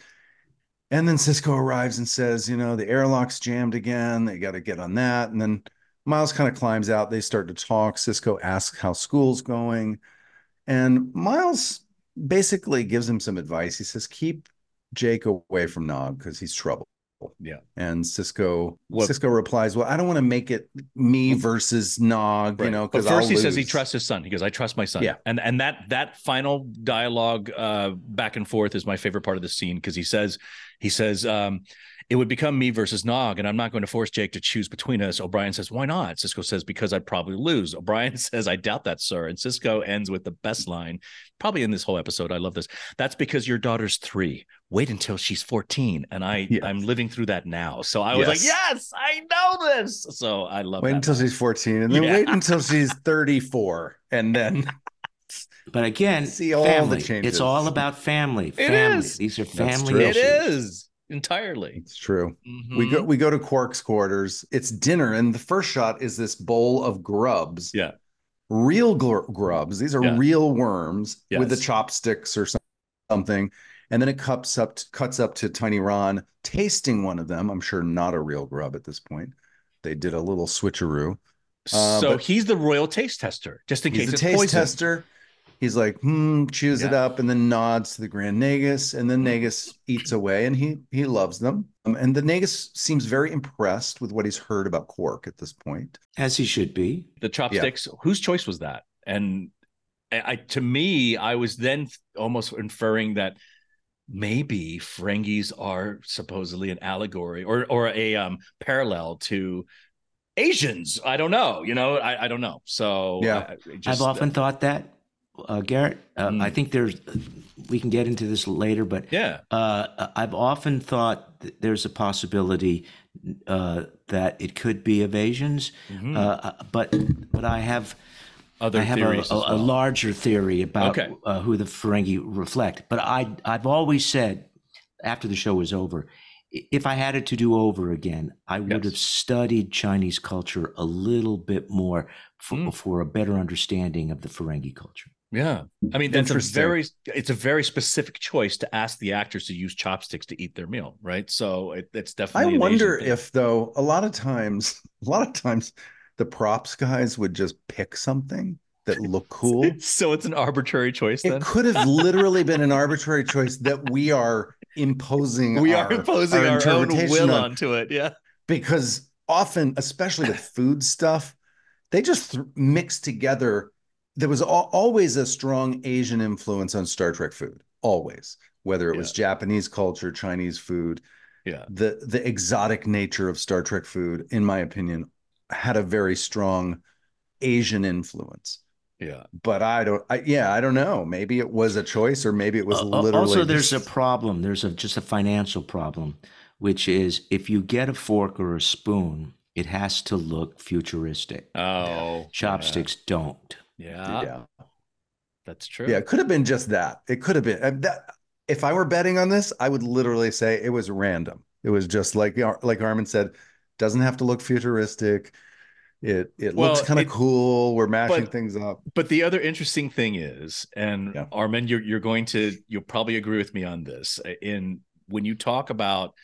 and then Sisko arrives and says, you know, the airlock's jammed again. They got to get on that, and then Miles kind of climbs out. They start to talk. Sisko asks how school's going, and Miles basically gives him some advice. He says, keep Jake away from Nog because he's trouble. Yeah. And Sisko What- Sisko replies, "Well, I don't want to make it me versus Nog, you know, because 1st he says he trusts his son. He goes, "I trust my son." Yeah. and and that that final dialogue uh, back and forth is my favorite part of the scene because he says he says um, it would become me versus Nog, and I'm not going to force Jake to choose between us. O'Brien says, "Why not?" Sisko says, "Because I'd probably lose." O'Brien says, "I doubt that, sir." And Sisko ends with the best line, probably in this whole episode. I love this. That's because your daughter's three. Wait until she's 14, and I Yes. I'm living through that now. So I was like, Yes. "Yes, I know this." So I love wait that until line. she's 14 and then Yeah. wait until she's 34 and then But again, See all the family. changes. It's all about family. It family. is. These are That's family true. It issues. is entirely. it's true. Mm-hmm. We go we go to Quark's quarters. It's dinner and the first shot is this bowl of grubs. Yeah. Real gr- grubs. These are Yeah. real worms with the chopsticks or some- something. And then it cuts up cuts up to Tiny Ron tasting one of them. I'm sure not a real grub at this point. They did a little switcheroo. Uh, so he's the royal taste tester, just in He's case a it's taste poison. tester. He's like, hmm, chews it up and then nods to the Grand Nagus, and then Nagus eats away, and he he loves them. Um, and the Nagus seems very impressed with what he's heard about Quark at this point. As he should be. The chopsticks. Whose choice was that? And I, I- to me, I was then almost inferring that maybe Ferengis are supposedly an allegory or or a um, parallel to Asians. I don't know. You know, I, I don't know. So Yeah. I- I just- I've often thought that, uh, Garrett. Uh, Mm. I think there's. We can get into this later, but yeah. uh, I've often thought that there's a possibility uh, that it could be evasions, Asians, Mhm. uh, but but I have Other I have a, theories. a, as a well. larger theory about Okay. uh, who the Ferengi reflect. But I I've always said after the show was over, if I had it to do over again, I would Yes. have studied Chinese culture a little bit more for, Mm. for a better understanding of the Ferengi culture. Yeah, I mean that's a very it's a very specific choice to ask the actors to use chopsticks to eat their meal, right? So it, it's I definitely. an wonder if though a lot of times, a lot of times, the props guys would just pick something that looked cool. so it's an arbitrary choice. Then It could have literally been an arbitrary choice that we are imposing. we our, are imposing our, own will on. onto it. Yeah, because often, especially with food stuff, they just th- mix together. There was al- always a strong Asian influence on Star Trek food, always, whether it was Japanese culture, Chinese food, yeah. the the exotic nature of Star Trek food, in my opinion, had a very strong Asian influence. Yeah. But I don't, I, yeah, I don't know. Maybe it was a choice, or maybe it was Uh, literally. also, there's a problem. There's a just a financial problem, which is if you get a fork or a spoon, it has to look futuristic. Oh, Chopsticks don't. Yeah, yeah. that's true. Yeah, it could have been just that. It could have been that. If I were betting on this, I would literally say it was random. It was just like like Armin said, doesn't have to look futuristic. It it Well, looks kind of cool. We're mashing but- things up. But the other interesting thing is, and Yeah. Armin, you're you're going to you'll probably agree with me on this. uh, In when you talk about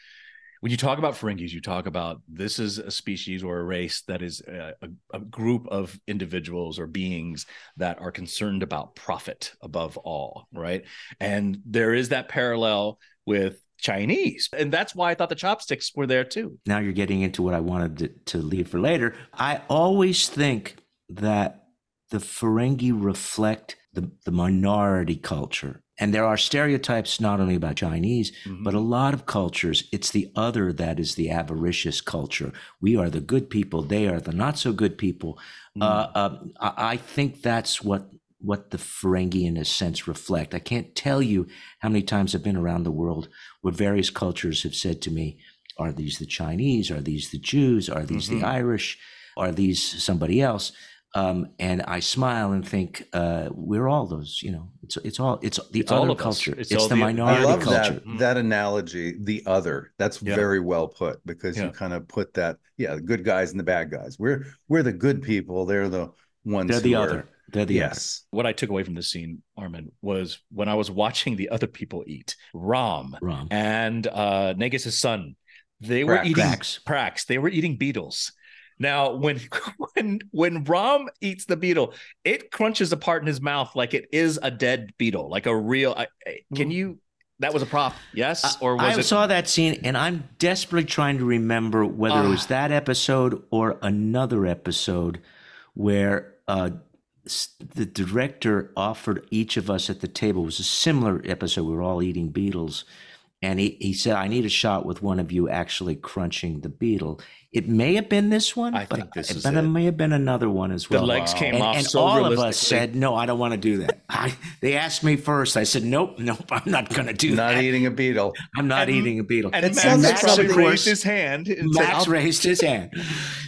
when you talk about Ferengis, you talk about this is a species or a race that is a, a, a group of individuals or beings that are concerned about profit above all, right? And there is that parallel with Chinese, and that's why I thought the chopsticks were there too. Now you're getting into what I wanted to, to leave for later. I always think that the Ferengi reflect the, the minority culture and there are stereotypes not only about Chinese, mm-hmm. but a lot of cultures. It's the other that is the avaricious culture. We are the good people; they are the not so good people. Mm-hmm. Uh, uh, I think that's what what the Ferengi in a sense reflect. I can't tell you how many times I've been around the world where various cultures have said to me, "Are these the Chinese? Are these the Jews? Are these mm-hmm. the Irish? Are these somebody else?" Um, and I smile and think uh, we're all those. You know, it's it's all it's the it's other culture. It's, it's the, the, minority I love culture. That, mm. that analogy, the other. That's yeah. very well put because yeah. you kind of put that. Yeah, the good guys and the bad guys. We're we're the good people. They're the ones. They're the are, other. They're the yes. Other. What I took away from this scene, Armin, was when I was watching the other people eat. Rom, Rom. and uh, Nagus' son. They Krax. were eating Krax. Krax. They were eating beetles. Now, when when when Rom eats the beetle, it crunches apart in his mouth like it is a dead beetle, like a real. I, can you? That was a prop, yes, or was I it? saw that scene, and I'm desperately trying to remember whether uh, it was ah. that episode or another episode where uh, the director offered each of us at the table. It was a similar episode. We were all eating beetles, and he, he said, "I need a shot with one of you actually crunching the beetle." It may have been this one, I but, think this is but it. it. may have been another one as well. The legs wow. came and, off and so all of us said, "No, I don't want to do that." I, they asked me first. I said, "Nope, nope, I'm not going to do not that. Not eating a beetle. I'm not and, eating a beetle." And, and Max, Max probably raised his hand. Max said, raised his hand.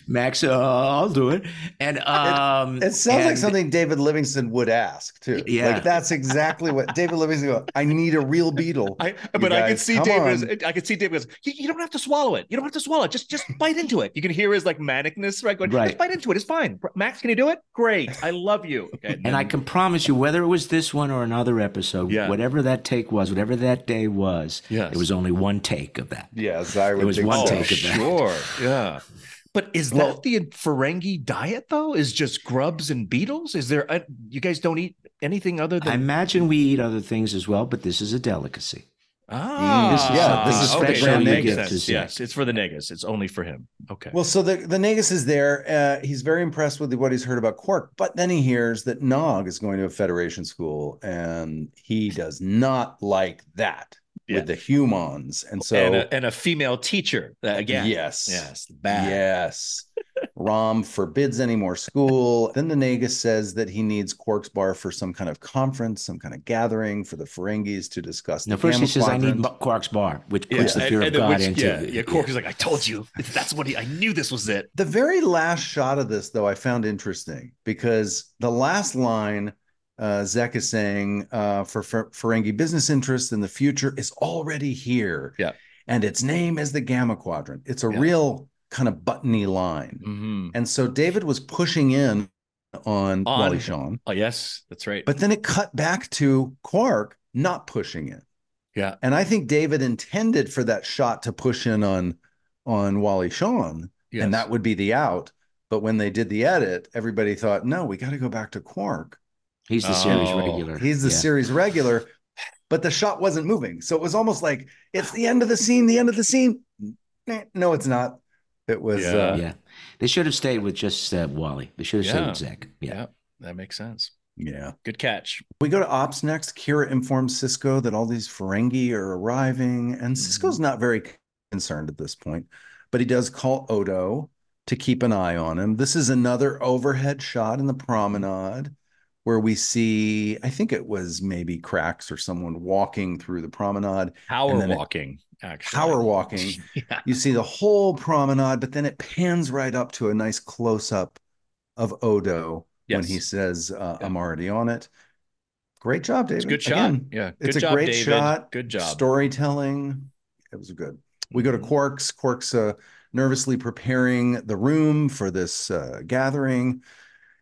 Max, uh, I'll do it. And um, it, it sounds and, like something David Livingston would ask too. Yeah, like that's exactly what David Livingston. Goes, I need a real beetle. I, but guys, I could see David. I could see David goes. You, you don't have to swallow it. You don't have to swallow it. Just just bite into it. You can hear his like manicness, right? Going, right. Just bite into it. It's fine. Max, can you do it? Great. I love you. Okay. And, and I can promise you, whether it was this one or another episode, yeah. whatever that take was, whatever that day was, yes. it was only one take of that. Yes, I would. It was one so. take of that. Sure. Yeah. But is well, that the Ferengi diet though? Is just grubs and beetles? Is there? A, you guys don't eat anything other than? I imagine we eat other things as well, but this is a delicacy. Ah, this is yeah, this is okay, special you give to Yes, it's for the Nagus. It's only for him. Okay. Well, so the the Nagus is there. Uh, he's very impressed with what he's heard about Quark, but then he hears that Nog is going to a Federation school, and he does not like that yeah. with the humans, and so and a, and a female teacher again. Yes, yes, bad. Yes. Rom forbids any more school. Then the Nagus says that he needs Quark's bar for some kind of conference, some kind of gathering for the Ferengis to discuss. Now, first he says, "I need Quark's bar," which puts yeah, the fear and, of God which, into. Yeah, yeah. Quark is like, "I told you, that's what he. I knew this was it." The very last shot of this, though, I found interesting because the last line. Uh, Zek is saying uh, for, for Ferengi business interests in the future is already here. Yeah. And its name is the Gamma Quadrant. It's a yeah. real kind of buttony line. Mm-hmm. And so David was pushing in on, on Wally Shawn. Oh, yes, that's right. But then it cut back to Quark not pushing in. Yeah. And I think David intended for that shot to push in on on Wally Shawn, yes. and that would be the out. But when they did the edit, everybody thought, no, we got to go back to Quark. He's the oh. series regular. He's the yeah. series regular, but the shot wasn't moving. So it was almost like it's the end of the scene, the end of the scene. No, it's not. It was yeah. Uh, yeah. They should have stayed with just uh, Wally. They should have yeah. stayed with Zek. Yeah. yeah, that makes sense. Yeah, good catch. We go to ops next. Kira informs Sisko that all these Ferengi are arriving, and mm-hmm. Sisko's not very concerned at this point, but he does call Odo to keep an eye on him. This is another overhead shot in the promenade where we see, I think it was maybe Krax or someone walking through the promenade. Power walking. It, actually. Power walking. yeah. You see the whole promenade, but then it pans right up to a nice close up of Odo yes. when he says, uh, yeah. I'm already on it. Great job, David. It's good shot. Again, yeah. Good it's a great David. shot. Good job. Storytelling. It was good. We go to mm-hmm. Quark's. Quark's uh, nervously preparing the room for this uh, gathering.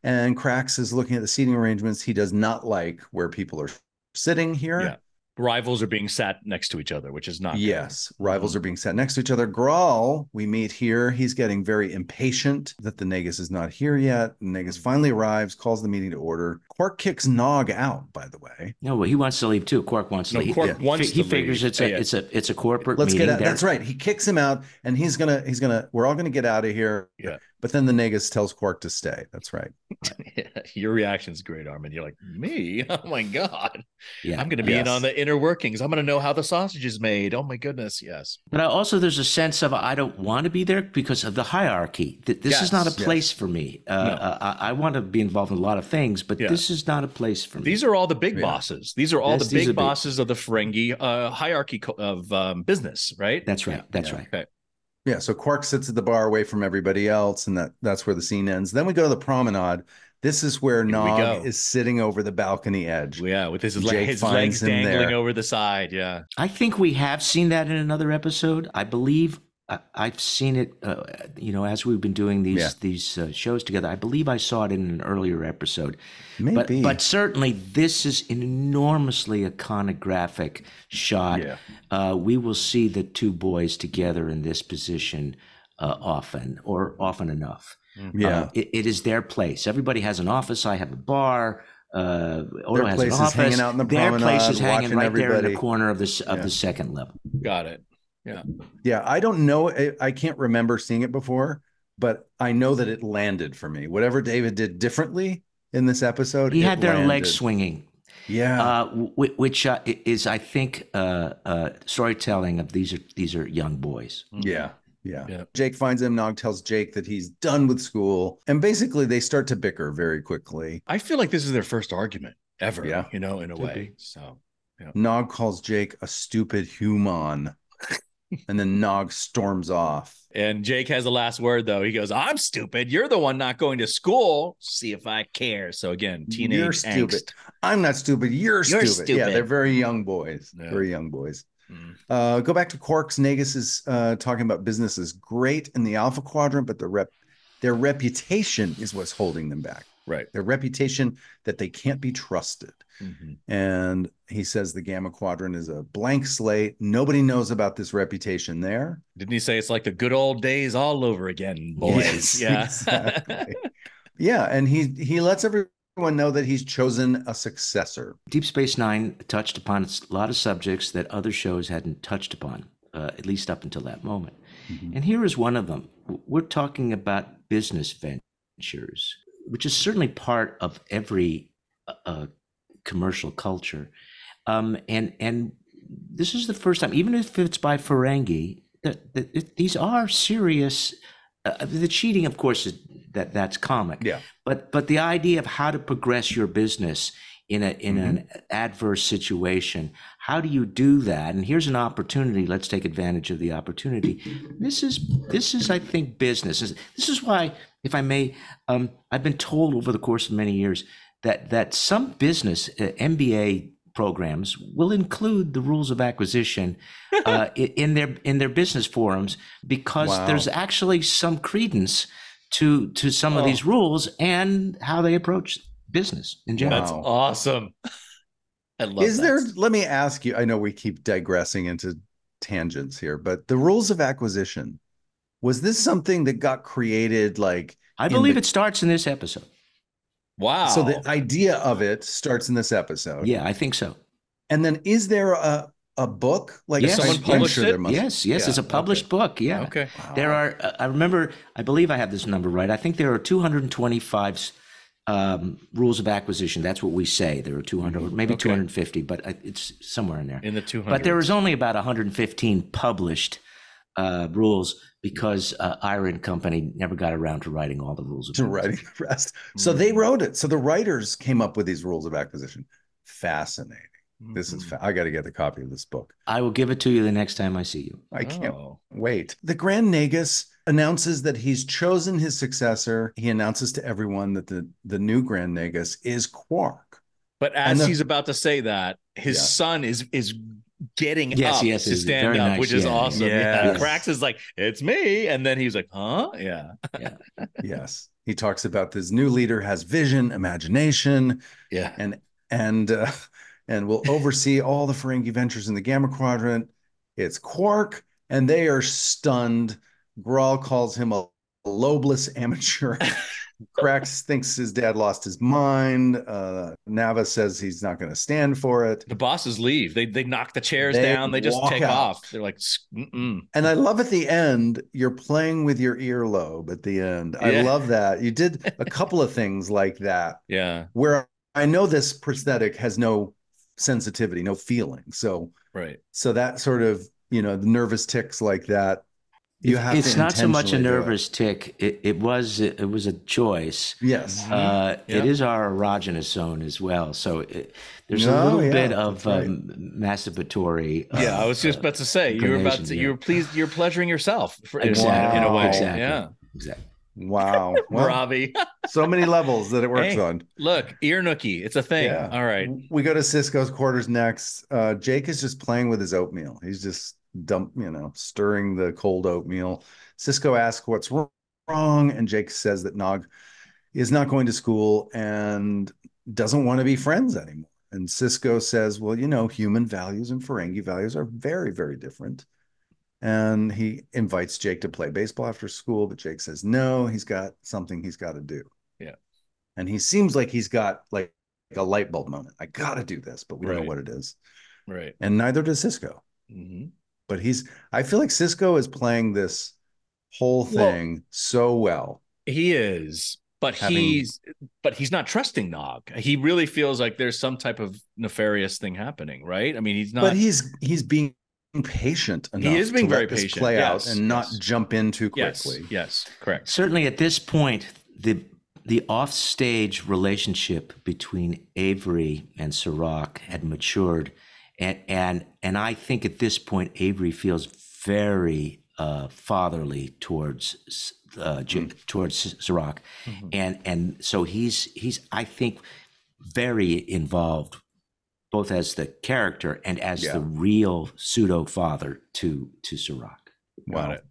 And Krax is looking at the seating arrangements. He does not like where people are sitting here. Yeah rivals are being sat next to each other, which is not yes. Good. Rivals are being sat next to each other. Gral, we meet here. He's getting very impatient that the Nagus is not here yet. Nagus finally arrives, calls the meeting to order. Quark kicks Nog out, by the way. No, but he wants to leave too. Quark wants to no, leave. Quark yeah. wants he, to figures leave. it's a yeah. it's a it's a corporate meeting. Let's meeting. Get out. That's right. He kicks him out, and he's gonna he's gonna we're all gonna get out of here. Yeah. But then the Nagus tells Quark to stay. That's right. Your reaction is great, Armin. You're like, me? Oh my God. Yeah. I'm going to be Yes. in on the inner workings. I'm going to know how the sausage is made. Oh my goodness. Yes. But I also, there's a sense of I don't want to be there because of the hierarchy. Th- This is not a Yes, yes. place for me. Uh, No. uh, I, I want to be involved in a lot of things, but Yeah. this is not a place for me. These are all the big Yeah. bosses. These are all Yes, the big are big. bosses of the Ferengi uh, hierarchy of um, business, right? That's right. That's yeah. right. Okay. Yeah. So Quark sits at the bar away from everybody else, and that that's where the scene ends. Then we go to the promenade. This is where we Nog is sitting over the balcony edge. Yeah, with his, Jake his legs dangling there. over the side. Yeah. I think we have seen that in another episode. I believe I, I've seen it. Uh, you know, as we've been doing these Yeah. these uh, shows together, I believe I saw it in an earlier episode. Maybe. But but certainly this is an enormously iconographic shot. Yeah. Uh, we will see the two boys together in this position uh, often or often enough. yeah. Uh, it, it is their place. Everybody has an office. I have a bar. Uh, Odo Their has place an is office. hanging out in the their place is hanging watching right there in the corner of this of Yeah. the second level. Got it. Yeah, Yeah. I don't know. I, I can't remember seeing it before, but I know that it landed for me. Whatever David did differently in this episode, He had their landed. legs swinging, Yeah, uh, which uh, is, I think, uh, uh, storytelling of these are these are young boys. yeah, yeah, Yeah. Jake finds him. Nog tells Jake that he's done with school, and basically they start to bicker very quickly. I feel like this is their first argument ever. Yeah. You know, in a Could way. be. So Nog calls Jake a stupid human, and then Nog storms off. And Jake has the last word, though. He goes, I'm stupid. You're the one not going to school. See if I care. So, again, teenage You're stupid. angst. I'm not stupid. You're, You're stupid. Yeah, they're very young boys. Yeah. Very young boys. Mm. Uh, go back to Quarks. Nagus is uh, talking about business is great in the Alpha Quadrant, but the rep, their reputation is what's holding them back. Right. Their reputation that they can't be trusted. Mhm. And he says the Gamma Quadrant is a blank slate. Nobody knows about this reputation there. Didn't he say it's like the good old days all over again, boys? Yes, yeah. exactly. Yeah, and he he lets everyone know that he's chosen a successor. Deep Space Nine touched upon a lot of subjects that other shows hadn't touched upon, uh, at least up until that moment. And here is one of them. We're talking about business ventures, which is certainly part of every uh, uh, commercial culture. Um, and and this is the first time, even if it's by Ferengi, that, that it, these are serious. Uh, the cheating, of course, is that that's comic. Yeah. But but the idea of how to progress your business in a in an adverse situation, how do you do that? And here's an opportunity. Let's take advantage of the opportunity. This is this is I think business. This is why, if I may, um, I've been told over the course of many years that that some business uh, MBA programs will include the rules of acquisition uh, in their in their business forums because Wow. there's actually some credence to to some of Oh. these rules and how they approach business in general. That's awesome. I love Is that. there, let me ask you, I know we keep digressing into tangents here, but the rules of acquisition, was this something that got created like, I believe the- it starts in this episode. Wow. so the idea of it starts in this episode? Yeah, I think so. And then is there a, a book? Like Yes. Someone published sure it? must- yes, yes, yeah, it's a published book. Yeah. okay. Wow. There are, uh, I remember, I believe I have this number right. I think there are 225 um, rules of acquisition. That's what we say. There are 200, maybe Okay. 250, but it's somewhere in there. In the 200. But there was only about 115 published uh, rules because uh, Iron Company never got around to writing all the rules. Of to writing the rest. So they wrote it. So the writers came up with these rules of acquisition. Fascinating. This is, fa- I got to get the copy of this book. I will give it to you the next time I see you. I can't Oh. wait. The Grand Nagus announces that he's chosen his successor. He announces to everyone that the, the new Grand Nagus is Quark. But as the- he's about to say that, his Yeah. son is is getting Yes, up yes, to stand up, nice, which is yeah. awesome. Yeah. Yes. Krax is like, it's me. And then he's like, huh? Yeah. yes. He talks about this new leader has vision, imagination, Yeah. and and uh, and will oversee all the Ferengi ventures in the Gamma Quadrant. It's Quark, and they are stunned. Gral calls him a lobeless amateur. Krax thinks his dad lost his mind. Uh, Nava says he's not going to stand for it. The bosses leave. They they knock the chairs they down. They just take out. off. They're like, Mm-mm. and I love at the end you're playing with your earlobe at the end. Yeah. I love that you did a couple of things like that. Yeah, where I know this prosthetic has no sensitivity, no feeling. So right. So that sort of you know the nervous ticks like that you have it's not so much a nervous it. tick it, it was it was a choice yes uh, yeah. it is our erogenous zone as well so it, there's no, a little yeah, bit of right. um, masturbatory uh, yeah i was just about to say you were about to yeah. you were pleased you're pleasuring yourself for, exactly. in, in, a way exactly. yeah exactly Wow. Well, Ravi. so many levels that it works hey, on. Look, ear nookie. It's a thing. Yeah. All right. We go to Sisko's quarters next. Uh, Jake is just playing with his oatmeal. He's just dump, you know, stirring the cold oatmeal. Sisko asks what's wrong, and Jake says that Nog is not going to school and doesn't want to be friends anymore. And Sisko says, Well, you know, human values and Ferengi values are very, very different. And he invites Jake to play baseball after school, but Jake says no, he's got something he's got to do. Yeah. And he seems like he's got like a light bulb moment. I got to do this, but we right. don't know what it is. Right. And neither does Sisko. Mm-hmm but he's I feel like Sisko is playing this whole thing well, so well. He is, but having, he's but he's not trusting Nog. He really feels like there's some type of nefarious thing happening, right? I mean, he's not. But he's he's being patient enough. He is being very patient. Play yes, out and yes. not jump in too quickly. Yes, yes, correct. Certainly, at this point, the the offstage relationship between Avery and Cirroc had matured and and and I think at this point Avery feels very uh, fatherly towards uh, mm-hmm. towards Cirroc, mm-hmm. and and so he's he's I think very involved both as the character and as yeah. the real pseudo father to to Cirroc. Got it.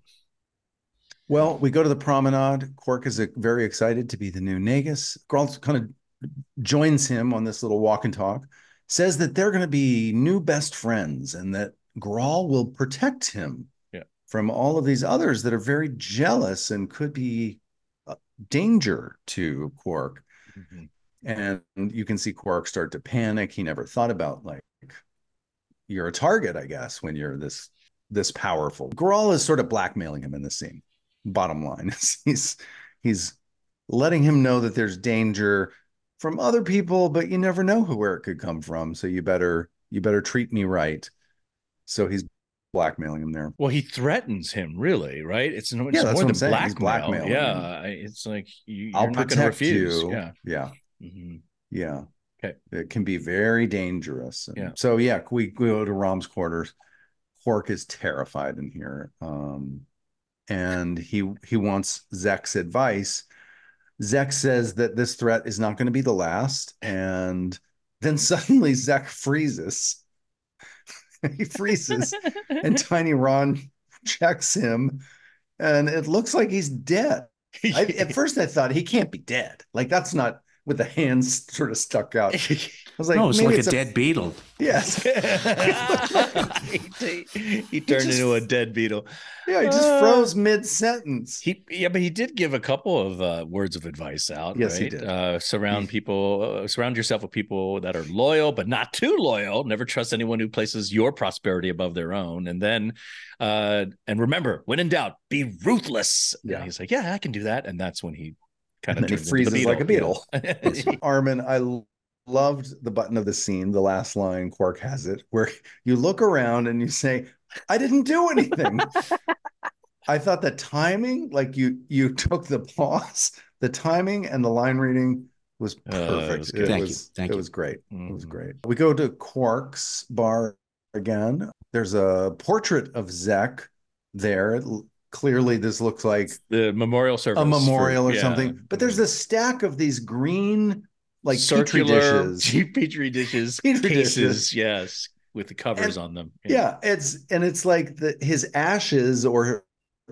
Well, we go to the promenade. Quark is very excited to be the new Nagus. Grant kind of joins him on this little walk and talk says that they're going to be new best friends and that Gral will protect him yeah. from all of these others that are very jealous and could be a danger to Quark. Mm-hmm. And you can see Quark start to panic. He never thought about like you're a target, I guess, when you're this this powerful. Gral is sort of blackmailing him in this scene. Bottom line is he's he's letting him know that there's danger from other people, but you never know who where it could come from. So you better you better treat me right. So he's blackmailing him there. Well, he threatens him, really, right? It's, it's yeah, more than blackmail. blackmail. Yeah, him. it's like you, I'll protect you. Yeah, yeah, mm-hmm. yeah. Okay, it can be very dangerous. And yeah. So yeah, we, we go to Rom's quarters. Quark is terrified in here, um, and he he wants Zek's advice Zek says that this threat is not going to be the last. And then suddenly Zek freezes. he freezes, and Tiny Ron checks him, and it looks like he's dead. I, at first, I thought he can't be dead. Like, that's not with the hands sort of stuck out. I was like, no, it's like it's a, dead beetle. Yes. he, he, turned just, into a dead beetle. Yeah, he just uh, froze mid sentence. He yeah, but he did give a couple of uh, words of advice out. Yes, right? he did. Uh, surround people, uh, surround yourself with people that are loyal but not too loyal. Never trust anyone who places your prosperity above their own. And then, uh, and remember, when in doubt, be ruthless. Yeah, and he's like, yeah, I can do that. And that's when he kind of freezes like a beetle. Armin, I loved the button of the scene, the last line, Quark has it, where you look around and you say, I didn't do anything. I thought the timing, like you you took the pause, the timing and the line reading was perfect. Uh, was it, Thank was, you. Thank it you. was great. Mm-hmm. It was great. We go to Quark's bar again. There's a portrait of Zek there. Clearly, this looks like the memorial service, a memorial for, or yeah. something. But there's a stack of these green like circular petri dishes, petri dishes, petri cases, dishes. yes, with the covers and, on them. Yeah. yeah. it's and it's like the his ashes or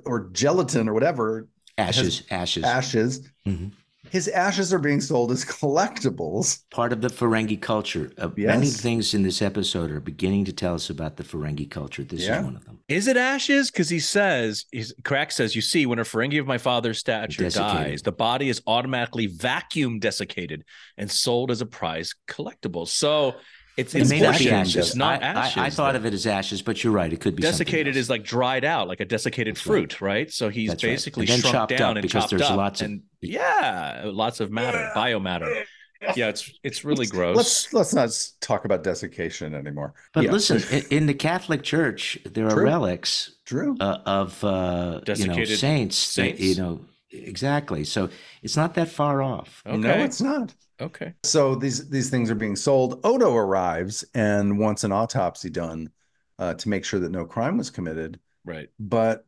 or gelatin or whatever ashes, ashes, ashes. Mm-hmm. His ashes are being sold as collectibles. Part of the Ferengi culture. Uh, yes. Many things in this episode are beginning to tell us about the Ferengi culture. This yeah. is one of them. Is it ashes? Because he says, he's, Krax says, you see, when a Ferengi of my father's stature desiccated. dies, the body is automatically vacuum desiccated and sold as a prize collectible. So it's, it may not be ashes. not I, ashes. I, I thought of it as ashes, but you're right. It could be desiccated is like dried out, like a desiccated That's fruit, right. right. So he's That's basically right. shrunk down and chopped there's up. Lots of, and yeah, lots of matter, biomatter. Yeah, it's it's really gross. Let's let's not talk about desiccation anymore. But yeah. listen, in, in, the Catholic Church, there are True. relics True. Uh, of uh, you know saints, saints. That, you know exactly. So it's not that far off. Okay. No, it's not. Okay. So these these things are being sold. Odo arrives and wants an autopsy done uh, to make sure that no crime was committed. Right. But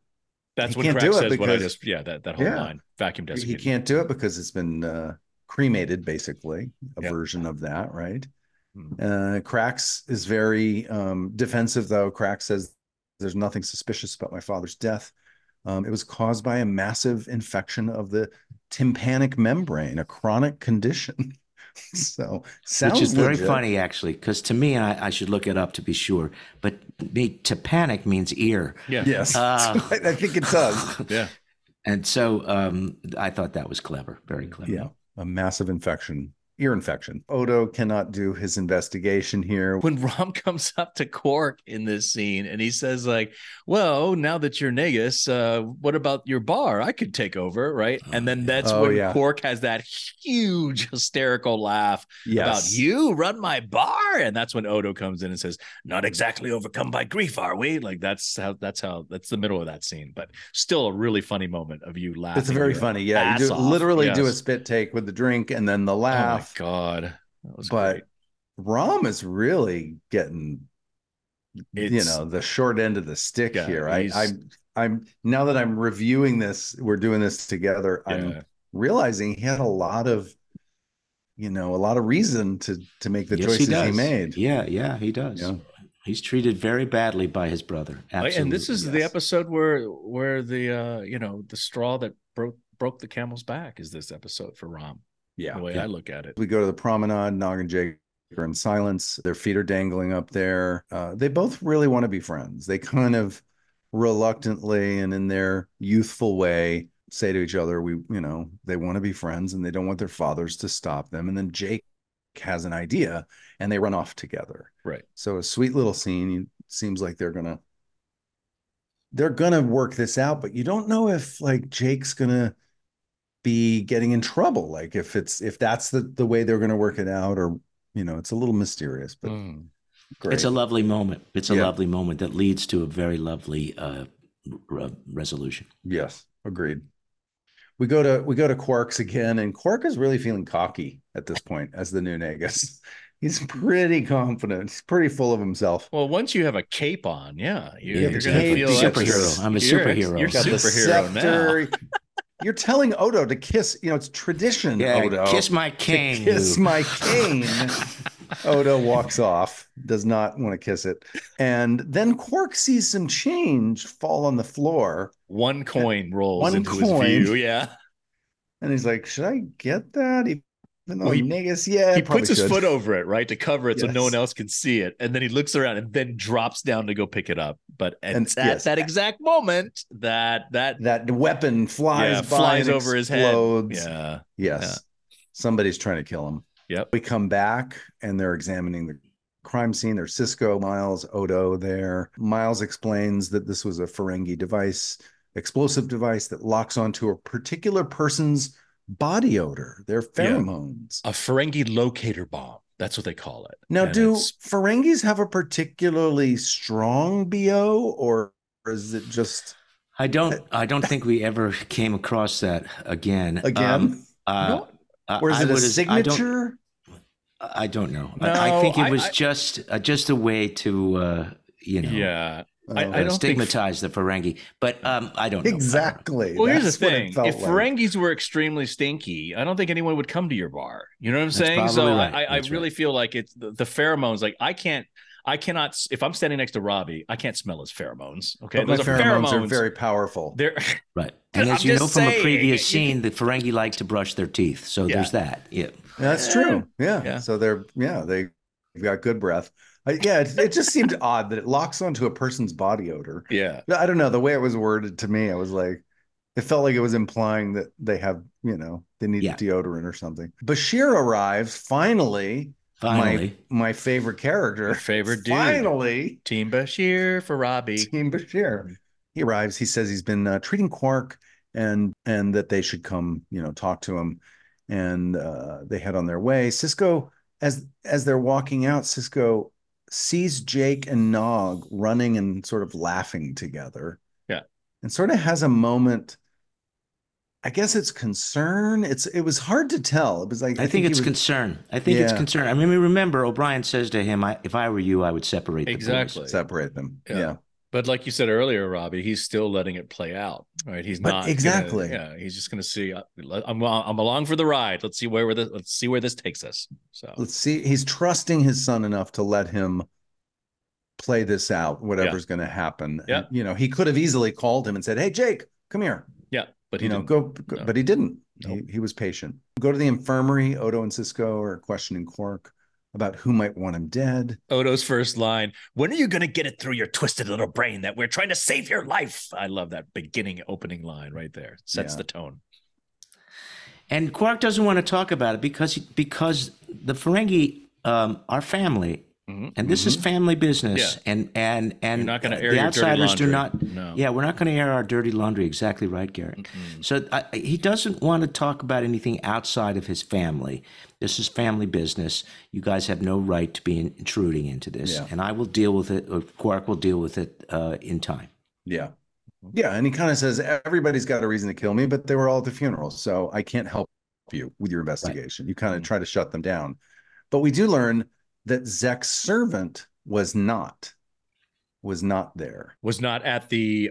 that's what Krax says. Because, what I just yeah that that whole yeah, line vacuum desiccated. He can't do it because it's been uh, cremated, basically a yep. version of that, right? Hmm. Uh, Krax is very um, defensive, though. Krax says there's nothing suspicious about my father's death. Um, it was caused by a massive infection of the tympanic membrane, a chronic condition. so which is very legit. funny actually because to me I, I, should look it up to be sure. But me tympanic means ear. Yeah. Yes. Uh, i think it does. Yeah. And so um, i thought that was clever very clever. Yeah. A massive infection ear infection. Odo cannot do his investigation here. When Rom comes up to Quark in this scene and he says, like, well, now that you're Nagus, uh, what about your bar? I could take over, right? And then that's oh, when yeah. Quark has that huge hysterical laugh yes. about you run my bar. And that's when Odo comes in and says, Not exactly overcome by grief, are we? Like that's how that's how that's the middle of that scene, but still a really funny moment of you laughing. It's very funny. Yeah. You do, literally yes. do a spit take with the drink and then the oh laugh. Oh god, that was but great. Rom is really getting it's, you know the short end of the stick yeah, here. I, I'm I'm now that I'm reviewing this, we're doing this together. Yeah. I'm realizing he had a lot of you know a lot of reason to to make the yes, choices he, he, made. Yeah, yeah, he does. Yeah. He's treated very badly by his brother. Absolutely, and this is yes. the episode where where the uh you know the straw that broke broke the camel's back is this episode for Rom. Yeah. The way. I look at it. We go to the promenade, Nog and Jake are in silence. Their feet are dangling up there. Uh, they both really want to be friends. They kind of reluctantly and in their youthful way say to each other, we, you know, they want to be friends and they don't want their fathers to stop them. And then Jake has an idea and they run off together. Right. So a sweet little scene. Seems like they're gonna they're gonna work this out, but you don't know if like Jake's gonna be getting in trouble like if it's if that's the the way they're going to work it out or you know it's a little mysterious but mm. it's a lovely moment. It's a yeah. lovely moment that leads to a very lovely uh, resolution. Yes agreed. We go to we go to quarks again and quark is really feeling cocky at this point as the new nagus. He's pretty confident. He's pretty full of himself. Well once you have a cape on yeah you're, yeah, you're gonna feel superhero. i'm a superhero. you're, you're superhero now you're telling Odo to kiss. You know, it's tradition. Yeah, Odo, kiss my cane. Kiss my cane. Odo walks off, does not want to kiss it, and then Quark sees some change fall on the floor. One coin rolls one into coin, his view. Yeah, and he's like, "Should I get that?" He well, he, Nagus, yeah, he puts his should. foot over it, right, to cover it yes. so no one else can see it, and then he looks around and then drops down to go pick it up. But at and, that, yes. that exact moment, that that that weapon flies yeah, flies over explodes. his head. Yeah, yes, yeah. somebody's trying to kill him. Yep. We come back and they're examining the crime scene. There's Sisko, Miles, Odo there. Miles explains that this was a Ferengi device, explosive device that locks onto a particular person's body odor, their pheromones. Yeah. A Ferengi locator bomb. That's what they call it. Now, and do it's... Ferengis have a particularly strong BO or is it just I don't I don't think we ever came across that again. Again? Um, uh, no? Or is it a signature? I don't, I don't know. No, I, I, think it was I, just uh, just a way to uh, you know yeah I, I, don't stigmatize think... the Ferengi, but um, I don't know. exactly. Well, That's here's the thing: if like. Ferengis were extremely stinky, I don't think anyone would come to your bar. You know what I'm That's saying? So right. I, I really right. feel like it's the, the, pheromones. Like I can't, I cannot. If I'm standing next to Robbie, I can't smell his pheromones. Okay, but those pheromones, pheromones, are very powerful. They're right, and as I'm you know from saying, a previous scene, the Ferengi like to brush their teeth, so yeah. there's that. Yeah, that's true. Yeah. yeah, so they're yeah they have got good breath. I, yeah, it, it, just seemed odd that it locks onto a person's body odor. Yeah, I don't know the way it was worded to me. I was like, it felt like it was implying that they have, you know, they need yeah. deodorant or something. Bashir arrives finally. Finally, my, my favorite character, Your favorite dude. Finally, Team Bashir for Robbie. Team Bashir. He arrives. He says he's been uh, treating Quark, and and that they should come, you know, talk to him. And uh, they head on their way. Sisko, as as they're walking out, Sisko sees Jake and Nog running and sort of laughing together. Yeah, and sort of has a moment I guess it's concern. It's it was hard to tell. It was like I, I think, think, it's was, concern. I think yeah. it's concern. I mean, we remember O'Brien says to him, I, "If I were you, I would separate exactly separate them." Yeah. yeah. But like you said earlier, Robbie, he's still letting it play out. Right? He's but not exactly. Gonna, yeah, he's just going to see. Uh, I'm I'm along for the ride. Let's see where this. Let's see where this takes us. So let's see. He's trusting his son enough to let him play this out. Whatever's yeah. going to happen. Yeah. And, you know, he could have easily called him and said, "Hey, Jake, come here." Yeah but you know, go, go no. but he didn't. He, he was patient. Go to the infirmary. Odo and Sisko are questioning Quark about who might want him dead. Odo's first line: "When are you going to get it through your twisted little brain that we're trying to save your life?" I love that beginning opening line right there. Sets yeah. the tone. And Quark doesn't want to talk about it because because the Ferengi, um, our family, Mm-hmm. And this mm-hmm. is family business, yeah. and and and not going to air the outsiders do not. No. Yeah, we're not going to air our dirty laundry. Exactly right, Garrett. Mm-hmm. So uh, he doesn't want to talk about anything outside of his family. This is family business. You guys have no right to be intruding into this, yeah. and I will deal with it. Or Quark will deal with it uh, in time. Yeah, yeah, and he kind of says everybody's got a reason to kill me, but they were all at the funeral, so I can't help you with your investigation. Right. You kind of mm-hmm. try to shut them down, but we do learn that Zek's servant was not was not there. Was not at the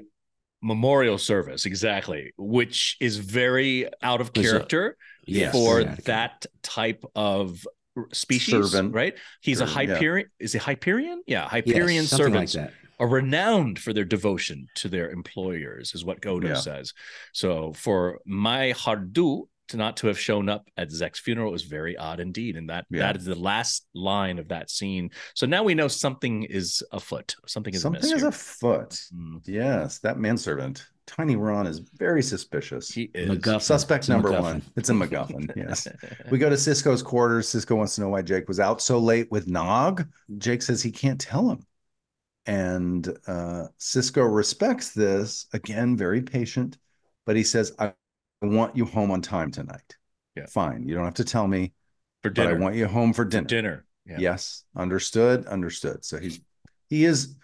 memorial service exactly, which is very out of character yes, for that type of species, servant. right? He's a Hupyrian. Yeah. Is he Hupyrian? Yeah, Hupyrian yes, servants like are renowned for their devotion to their employers, is what Odo yeah. says. So for Maihar'du, to not to have shown up at Zek's funeral was very odd indeed. And that yeah. that is the last line of that scene. So now we know something is afoot. Something is something is afoot. Mm. Yes, that manservant. Tiny Ron is very suspicious. He is MacGuffin. suspect it's number one. It's a MacGuffin. yes. we go to Sisko's quarters. Sisko wants to know why Jake was out so late with Nog. Jake says he can't tell him. And uh, Sisko respects this. Again, very patient. But he says, I I want you home on time tonight. Yeah. Fine. You don't have to tell me. For dinner. I want you home for dinner. dinner. Yeah. Yes. Understood. Understood. So he's he is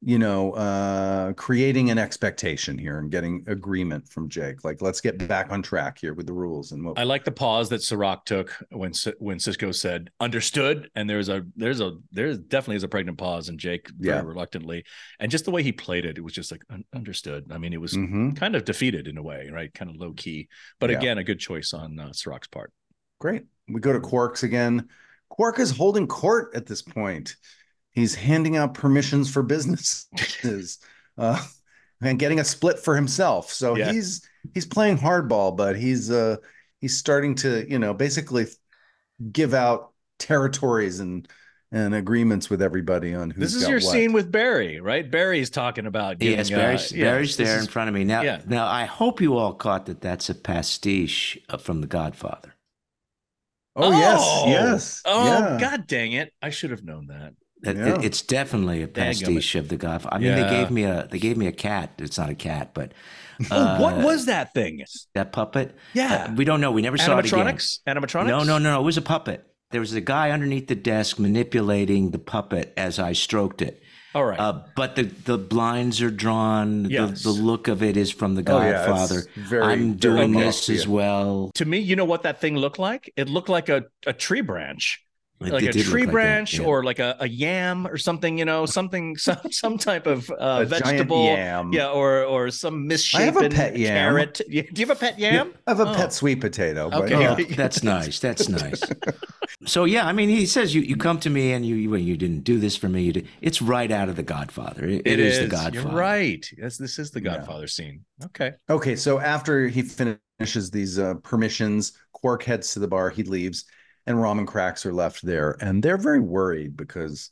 you know, uh, creating an expectation here and getting agreement from Jake. Like, let's get back on track here with the rules and what. I like the pause that Cirroc took when when Sisko said "understood," and there's a there's a there's definitely is a pregnant pause, and Jake very yeah. reluctantly, and just the way he played it, it was just like understood. I mean, it was mm-hmm. kind of defeated in a way, right? Kind of low key, but yeah. again, a good choice on uh, Cirroc's part. Great. We go to Quark's again. Quark is holding court at this point he's handing out permissions for businesses uh, and getting a split for himself. So yeah. he's he's playing hardball, but he's uh, he's starting to you know basically give out territories and and agreements with everybody on who. This is your what. scene with Barry, right? Barry's talking about giving, yes, Barry's, uh, Barry's there in front of me now. Yeah. Now I hope you all caught that. That's a pastiche from The Godfather. Oh, oh yes, yes. Oh yeah. god dang it! I should have known that. Yeah. it's definitely a pastiche of the Godfather. I mean, yeah. they gave me a they gave me a cat. It's not a cat, but uh, oh, what uh, was that thing? That puppet? Yeah, uh, we don't know. We never saw it again. Animatronics? No, no, no, no. It was a puppet. There was a guy underneath the desk manipulating the puppet as I stroked it. All right. Uh, but the, the blinds are drawn. Yes. The, the look of it is from The Godfather. Oh, yeah, very, I'm doing very this as well. To me, you know what that thing looked like? It looked like a, a tree branch like a tree branch like yeah. or like a, a yam or something, you know, something some some type of uh, vegetable, yam. yeah, or or some misshapen carrot. Do you have a pet yam? I have a oh. pet sweet potato. But, okay, oh, that's nice. That's nice. so yeah, I mean, he says you, you come to me and you you, you didn't do this for me. You did. It's right out of the Godfather. it, it is, is, the Godfather. You're right. Yes, this is the Godfather yeah. scene. Okay. Okay. So after he finishes these uh, permissions, Quark heads to the bar. He leaves, and Rom and Krax are left there, and they're very worried because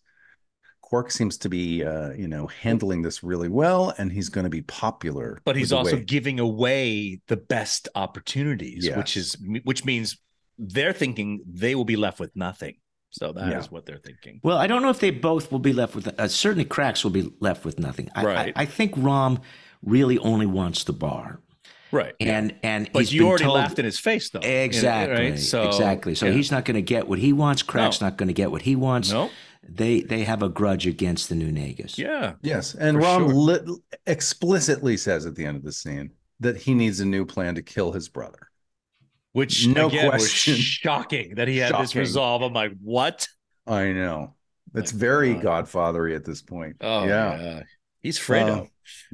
Quark seems to be, uh, you know, handling this really well, and he's going to be popular. But he's also way. giving away the best opportunities, yes. which is which means they're thinking they will be left with nothing. So that yeah. is what they're thinking. Well, I don't know if they both will be left with. Uh, certainly, Krax will be left with nothing. I, right. I, I, think Rom really only wants the bar. Right. And yeah. and but you already told, laughed in his face though. Exactly. Right? So, exactly. So yeah. he's not going to get what he wants. Krax no. not going to get what he wants. No. They they have a grudge against the new Nagus. Yeah. Yes, and Rom sure. explicitly says at the end of the scene that he needs a new plan to kill his brother which no again, question. was shocking that he had shocking. this resolve. I'm like, what? I know. It's My very God. godfathery at this point. Oh yeah, yeah. he's Fredo. Uh,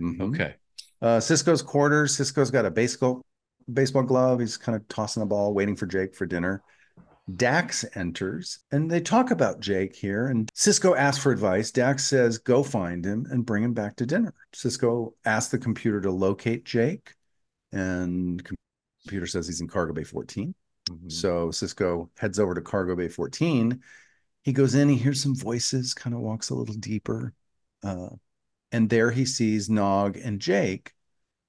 mm-hmm. Okay. Uh, Sisko's quarters. Sisko's got a baseball baseball glove. He's kind of tossing the ball, waiting for Jake for dinner. Dax enters and they talk about Jake here. And Sisko asks for advice. Dax says, Go find him and bring him back to dinner. Sisko asks the computer to locate Jake, and computer says he's in cargo bay 14. Mm-hmm. So Sisko heads over to cargo bay 14. He goes in, he hears some voices, kind of walks a little deeper. Uh, and there he sees Nog and Jake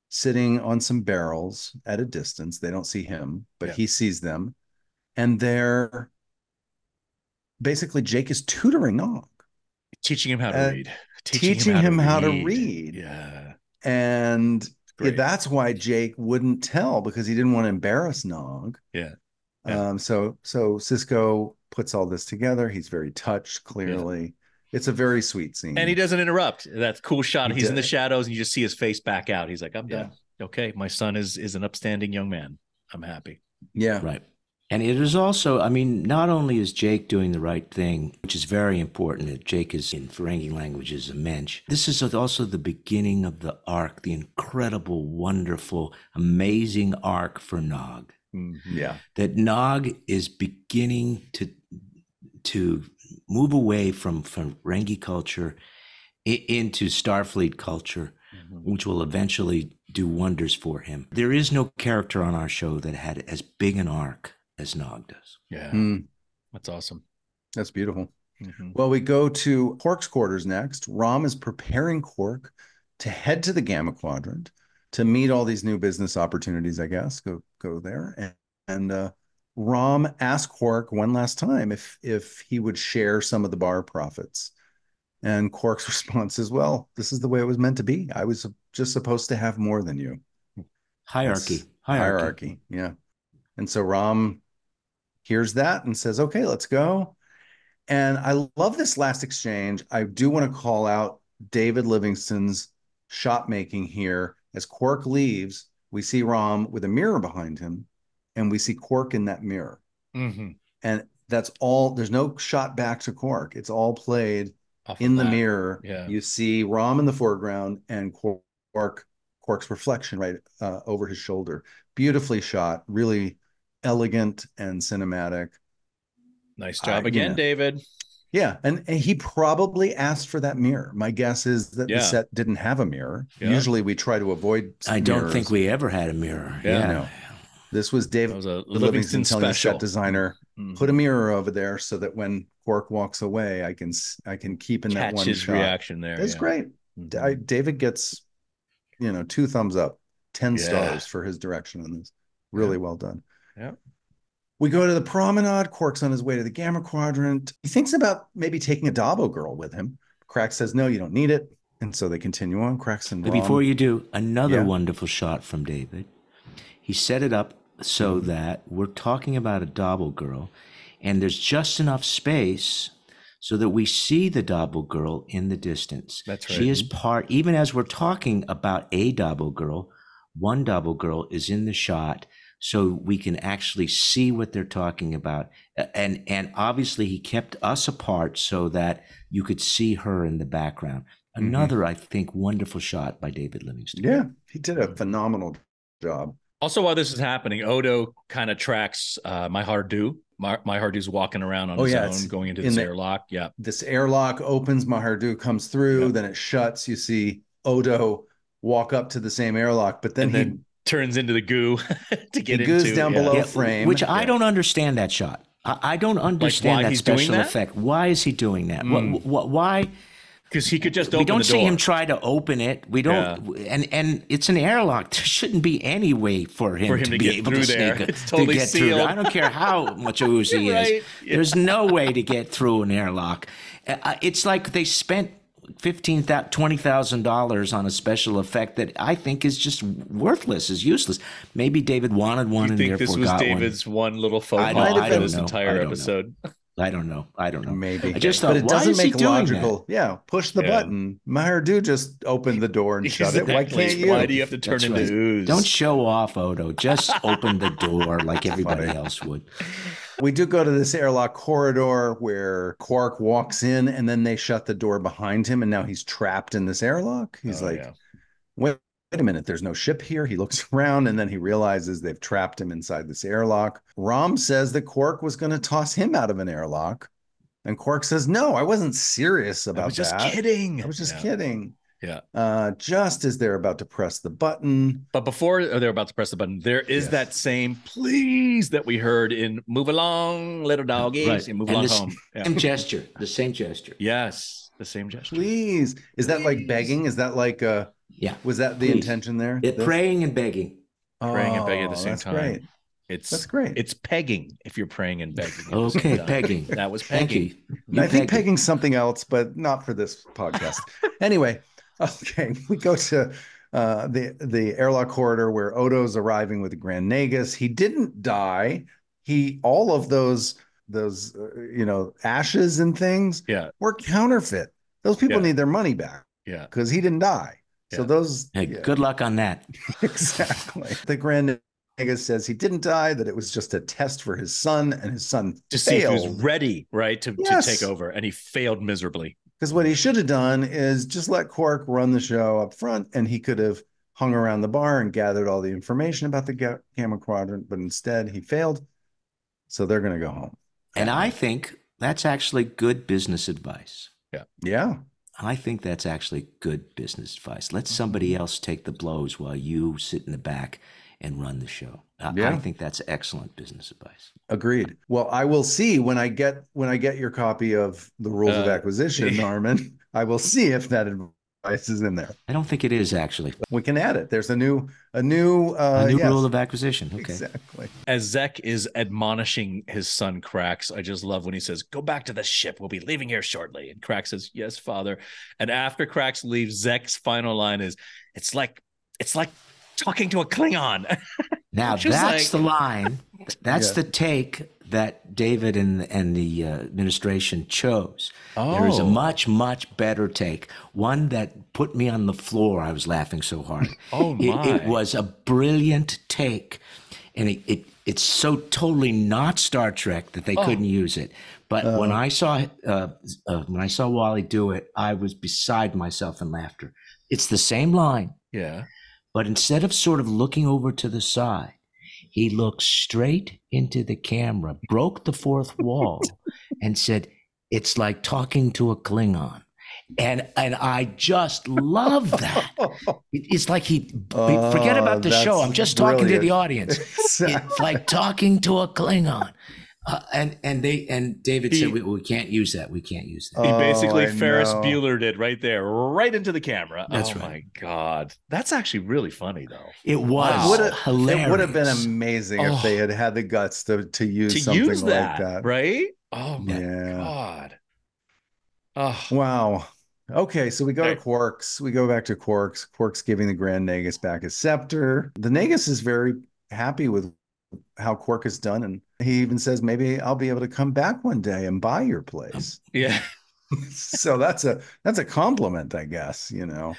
sitting on some barrels at a distance. They don't see him, but yeah. he sees them. And they're basically Jake is tutoring Nog, teaching him how to uh, read, teaching, teaching him, how, him to, how read. to read. Yeah. And yeah, that's why Jake wouldn't tell because he didn't want to embarrass Nog. Yeah. yeah. Um, so so Sisko puts all this together. He's very touched, clearly. Yeah. It's a very sweet scene. And he doesn't interrupt. That cool shot. He He's did. in the shadows and you just see his face back out. He's like, I'm done. Okay. My son is is an upstanding young man. I'm happy. Yeah. Right. And it is also, I mean, not only is Jake doing the right thing, which is very important, that Jake is in Ferengi language is a mensch. This is also the beginning of the arc, the incredible, wonderful, amazing arc for Nog. Mm-hmm. Yeah. That Nog is beginning to to move away from, from Ferengi culture into Starfleet culture, mm-hmm. which will eventually do wonders for him. There is no character on our show that had as big an arc as Nog does. Yeah. Mm. That's awesome. That's beautiful. Mm-hmm. Well, we go to Quark's quarters next. Rom is preparing Quark to head to the Gamma Quadrant to meet all these new business opportunities, I guess. Go go there. And, and uh, Rom asked Quark one last time if if he would share some of the bar profits. And Quark's response is, "Well, this is the way it was meant to be. I was just supposed to have more than you." Hierarchy. Hierarchy. Hierarchy. Yeah. And so Rom hears that and says, okay, let's go. And I love this last exchange. I do want to call out David Livingston's shot making here. As Quark leaves, we see Rom with a mirror behind him, and we see Quark in that mirror. Mm-hmm. And that's all, there's no shot back to Quark. It's all played Off in the that. mirror. Yeah. You see Rom in the foreground and Quark, Quark's reflection right uh, over his shoulder. Beautifully shot, really elegant and cinematic. Nice job I, again, yeah. David. Yeah, and, and, he probably asked for that mirror. My guess is that yeah. the set didn't have a mirror. Yeah. Usually, we try to avoid. I don't think we ever had a mirror. Yeah, no. This was David was Livingston, Livingston telling the set designer, mm. "Put a mirror over there so that when Quark walks away, I can I can keep in Catch that one his shot." reaction there. It's great. Mm-hmm. I, David gets, you know, two thumbs up, ten stars for his direction on this. Really well done. Yeah. We go to the promenade. Quark's on his way to the Gamma Quadrant. He thinks about maybe taking a Dabo girl with him. Krax says, no, you don't need it. And so they continue on. Krax and Rom. Before you do, another yeah. wonderful shot from David. He set it up so that we're talking about a Dabo girl, and there's just enough space so that we see the Dabo girl in the distance. That's right. She is part, even as we're talking about a Dabo girl, one Dabo girl is in the shot so we can actually see what they're talking about and and obviously he kept us apart so that you could see her in the background mm-hmm. another mm-hmm. i think wonderful shot by david livingston yeah he did a phenomenal job also while this is happening odo kind of tracks uh, Maihar'du My, Maihar'du's walking around on oh, his yeah, own, going into this in the, airlock. Yeah. This airlock opens, Maihar'du comes through, then it shuts. You see Odo walk up to the same airlock, but then and he then turns into the goo to get he goes into, down yeah. below yeah, frame. Which I don't understand that shot. I, I don't understand like that special that? effect. Why is he doing that? Mm. What, what, why? Because he could just open it. we don't see him try to open it we don't yeah. and and it's an airlock there shouldn't be any way for him, for him to, to, be able to sneak a, totally to get sealed. through i don't care how much he right. is yeah. there's no way to get through an airlock uh, it's like they spent fifteen twenty thousand dollars on a special effect that I think is just worthless, is useless. Maybe David wanted one you and think therefore this was David's one. one little don't, I don't this know. entire episode. Know. I don't know. I don't know. Maybe. I just thought, but it doesn't make logical. That? Yeah, push the yeah. button. Maihar'du just opened the door and shut it. Why can't you? Why do you have to turn That's into right. ooze? Don't show off, Odo. Just open the door like everybody else would. We do go to this airlock corridor where Quark walks in, and then they shut the door behind him, and now he's trapped in this airlock. He's oh, like, yeah. "Wait, wait a minute, there's no ship here. He looks around and then he realizes they've trapped him inside this airlock. Rom says that Quark was going to toss him out of an airlock. And Quark says, No, I wasn't serious about I was just that. kidding. I was just yeah. kidding. Yeah. Uh, just as they're about to press the button. But before they're about to press the button, there is yes. that same please that we heard in Move Along, Little Doggies, right. and Move and Along Home. Yeah. Same gesture, the same gesture. Yes, the same gesture. Please. Is that like begging? Is that like uh yeah. Was that the Please. intention there? It, praying and begging. Praying and begging at the oh, same that's time. Great. It's that's great. It's pegging if you're praying and begging. Okay, pegging. That was pegging. I think pegging something else, but not for this podcast. anyway, okay, we go to uh, the the airlock corridor where Odo's arriving with the Grand Nagus. He didn't die. He all of those those uh, you know ashes and things yeah were counterfeit. Those people yeah. need their money back. Yeah, because he didn't die. So those. Hey, yeah. good luck on that. exactly. The Grand Nagus says he didn't die; that it was just a test for his son, and his son to failed. see if he was ready, right, to, yes. to take over, and he failed miserably. Because what he should have done is just let Quark run the show up front, and he could have hung around the bar and gathered all the information about the Gamma Quadrant. But instead, he failed. So they're going to go home. And I think that's actually good business advice. Yeah. Yeah. I think that's actually good business advice. Let somebody mm-hmm. else take the blows while you sit in the back and run the show. Yeah. I think that's excellent business advice. Agreed. Well, I will see when I get when I get your copy of the rules uh, of acquisition, Norman. I will see if that is in there. I don't think it is actually. We can add it. There's a new a new uh, a new yes. rule of acquisition. Okay. Exactly. As Zek is admonishing his son Krax, I just love when he says, "Go back to the ship. We'll be leaving here shortly." And Krax says, "Yes, father." And after Krax leaves, Zek's final line is, "It's like it's like talking to a Klingon." now that's like... the line. That's yeah. the take that David and and the uh, administration chose. Oh. There is a much much better take, one that put me on the floor. I was laughing so hard. oh my! It, it was a brilliant take, and it, it it's so totally not Star Trek that they oh. couldn't use it. But uh, when I saw uh, uh, when I saw Wally do it, I was beside myself in laughter. It's the same line. Yeah. But instead of sort of looking over to the side, he looked straight into the camera, broke the fourth wall, and said, It's like talking to a Klingon. And and I just love that. It's like he forget about the oh, show. I'm just talking brilliant. to the audience. it's like talking to a Klingon. Uh, and and they and David he, said we, we can't use that. We can't use that. He basically oh, Ferris Bueller did right there, right into the camera. That's oh right. my god, that's actually really funny though. It was wow. hilarious. It would have been amazing oh. if they had had the guts to to use to something use that, like that, right? Oh my yeah. god. Oh wow. Okay, so we go to Quarks. We go back to Quarks. Quarks giving the Grand Nagus back his scepter. The Nagus is very happy with how Quark is done, and he even says maybe I'll be able to come back one day and buy your place. Yeah. so that's a that's a compliment, I guess. You know.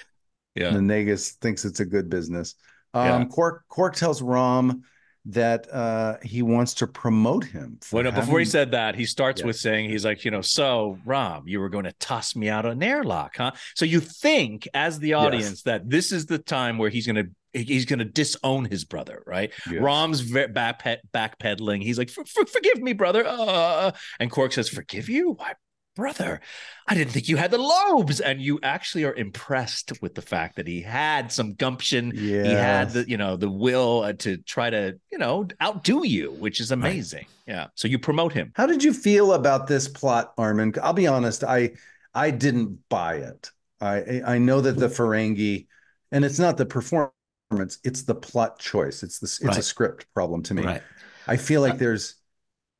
Yeah. The Nagus thinks it's a good business. Um, yeah. Quark Quark tells Rom that uh, he wants to promote him. Well, no, having... before he said that, he starts with saying, he's like, you know, so Rom, you were going to toss me out of an airlock, huh? So you think, as the audience, yes. that this is the time where he's going to he's going to disown his brother, right? Yes. Rom's back backpedaling. He's like, "Forgive me, brother." Uh, and Quark says, "Forgive you? Why, brother, I didn't think you had the lobes. And you actually are impressed with the fact that he had some gumption. He had the, you know, the will uh, to try to, you know, outdo you, which is amazing. Right. Yeah. So you promote him. How did you feel about this plot, Armin? I'll be honest, I I didn't buy it. I I know that the Ferengi, and it's not the performance, it's the plot choice. It's the it's right. a script problem to me. Right. I feel like uh, there's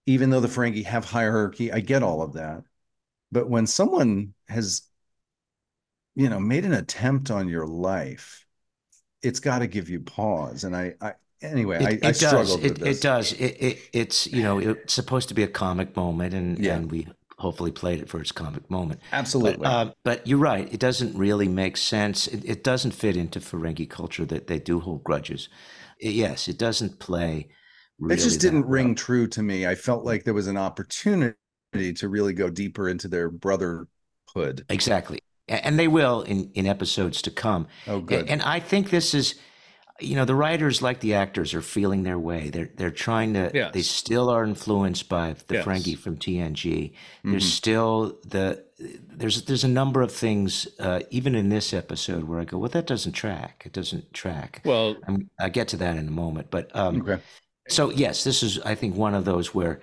even though the Ferengi have hierarchy, I get all of that but when someone has, you know, made an attempt on your life, it's got to give you pause. And I, I anyway, it, I, it I struggled it, It does. It, it, it's you know it's supposed to be a comic moment, and yeah. and we hopefully played it for its comic moment. Absolutely. But, uh, but you're right. It doesn't really make sense. It, it, doesn't fit into Ferengi culture that they do hold grudges. yes, it doesn't play. Really it just didn't ring true to me. I felt like there was an opportunity to really go deeper into their brotherhood. Exactly. And they will in, in episodes to come. Oh, good. And I think this is, you know, the writers, like the actors, are feeling their way. They're they're trying to. Yes. They still are influenced by the yes. Ferengi from TNG. Mm-hmm. There's still the there's there's a number of things, uh, even in this episode, where I go, well, that doesn't track. It doesn't track. Well, I'm, I'll get to that in a moment. But um, okay. So yes, this is I think one of those where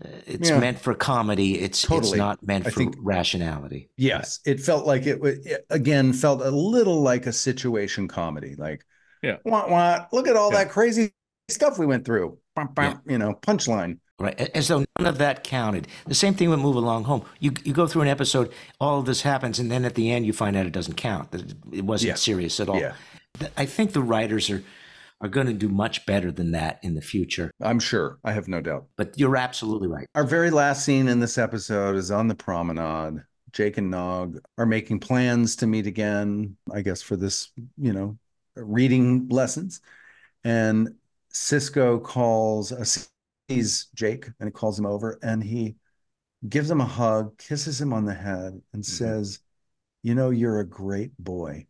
it's yeah. meant for comedy. It's totally. it's not meant I for think, rationality. Yes, it felt like it, it again felt a little like a situation comedy. Like, yeah, what what? Look at all yeah. that crazy stuff we went through. Yeah. You know, punchline. Right, as though none of that counted. The same thing with Move Along Home. You you go through an episode, all of this happens, and then at the end you find out it doesn't count. That it wasn't serious at all. Yeah. I think the writers are are going to do much better than that in the future. I'm sure. I have no doubt. But you're absolutely right. Our very last scene in this episode is on the promenade. Jake and Nog are making plans to meet again, I guess, for this, you know, reading lessons. And Sisko calls, uh, sees Jake and he calls him over and he gives him a hug, kisses him on the head, and mm-hmm. says, You know, you're a great boy.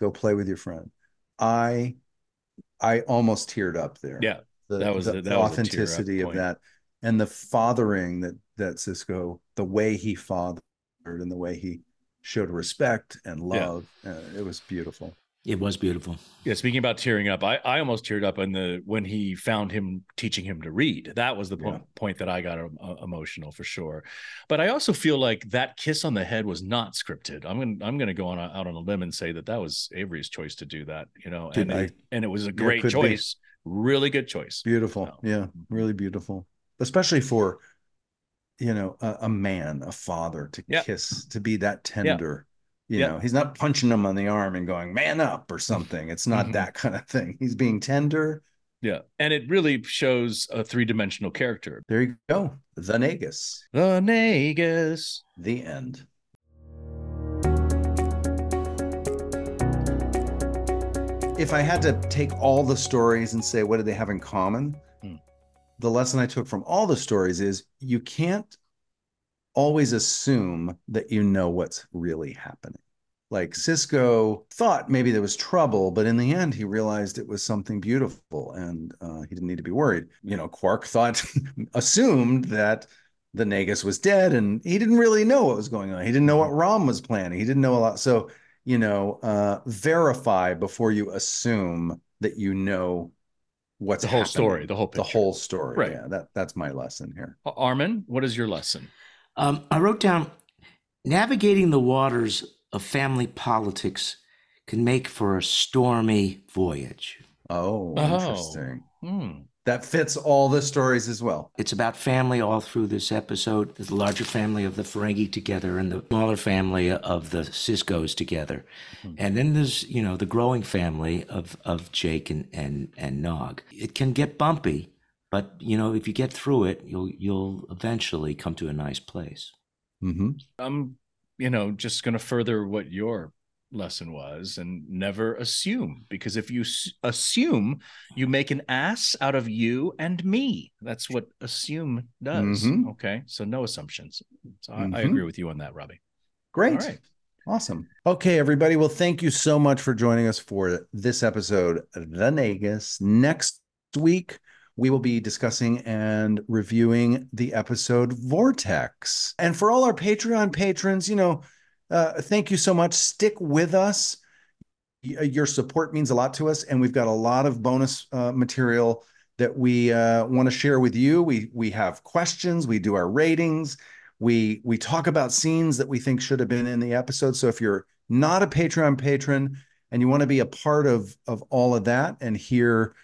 Go play with your friend. I I almost teared up there. Yeah, the, that was the, that authenticity of that, and the fathering that that Sisko, the way he fathered and the way he showed respect and love, yeah. uh, it was beautiful. It was beautiful. Yeah, speaking about tearing up, I, I almost teared up in the when he found him teaching him to read. That was the yeah. po- point that I got uh, emotional for sure. But I also feel like that kiss on the head was not scripted. I'm gonna I'm gonna go on out on a limb and say that that was Avery's choice to do that. You know, and it, and it was a great yeah, choice, be. really good choice. Beautiful, yeah, really beautiful, especially for you know a, a man, a father to yeah. kiss, to be that tender you yep. know, he's not punching him on the arm and going, man up or something. It's not mm-hmm. that kind of thing. He's being tender. Yeah. And it really shows a three dimensional character. There you go. The Nagus. The Nagus. The end. If I had to take all the stories and say, what do they have in common? Hmm. The lesson I took from all the stories is you can't always assume that you know what's really happening. Like Sisko thought maybe there was trouble, but in the end, he realized it was something beautiful and uh, he didn't need to be worried. You know, Quark thought, assumed that the Nagus was dead and he didn't really know what was going on. He didn't know what Rom was planning. He didn't know a lot. So, you know, uh, verify before you assume that you know what's the whole happening. story, the whole picture. the whole story. Right. Yeah, that that's my lesson here. Armin, what is your lesson? Um, I wrote down navigating the waters of family politics can make for a stormy voyage. Oh, oh. interesting. Hmm. That fits all the stories as well. It's about family all through this episode. The larger family of the Ferengi together and the smaller family of the Siskos together. Mm-hmm. And then there's, you know, the growing family of, of Jake and, and, and Nog. It can get bumpy, but you know, if you get through it, you'll you'll eventually come to a nice place. Mm-hmm. I'm, you know, just going to further what your lesson was and never assume because if you s- assume you make an ass out of you and me that's what assume does mm-hmm. okay so no assumptions so mm-hmm. I, I, agree with you on that robbie great Awesome. Okay, everybody. Well, thank you so much for joining us for this episode, The Nagus. Next week, we will be discussing and reviewing the episode Vortex. And for all our Patreon patrons, you know, uh, thank you so much. Stick with us. Your support means a lot to us, and we've got a lot of bonus uh, material that we uh, want to share with you. We we have questions. We do our ratings we we talk about scenes that we think should have been in the episode. So if you're not a Patreon patron and you want to be a part of of all of that and hear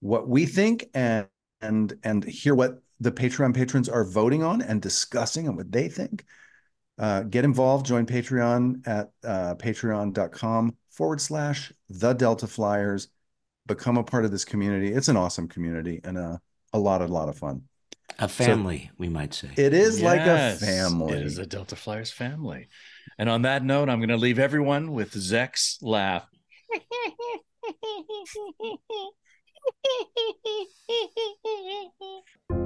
what we think and and and hear what the Patreon patrons are voting on and discussing and what they think, uh, get involved. Join Patreon at uh, patreon.com forward slash the Delta Flyers. Become a part of this community. It's an awesome community and a, a lot, a lot of fun. A family, so we might say. It is yes, like a family. It is a Delta Flyers family. And on that note, I'm going to leave everyone with Zek's laugh. 嘿嘿嘿嘿嘿嘿嘿嘿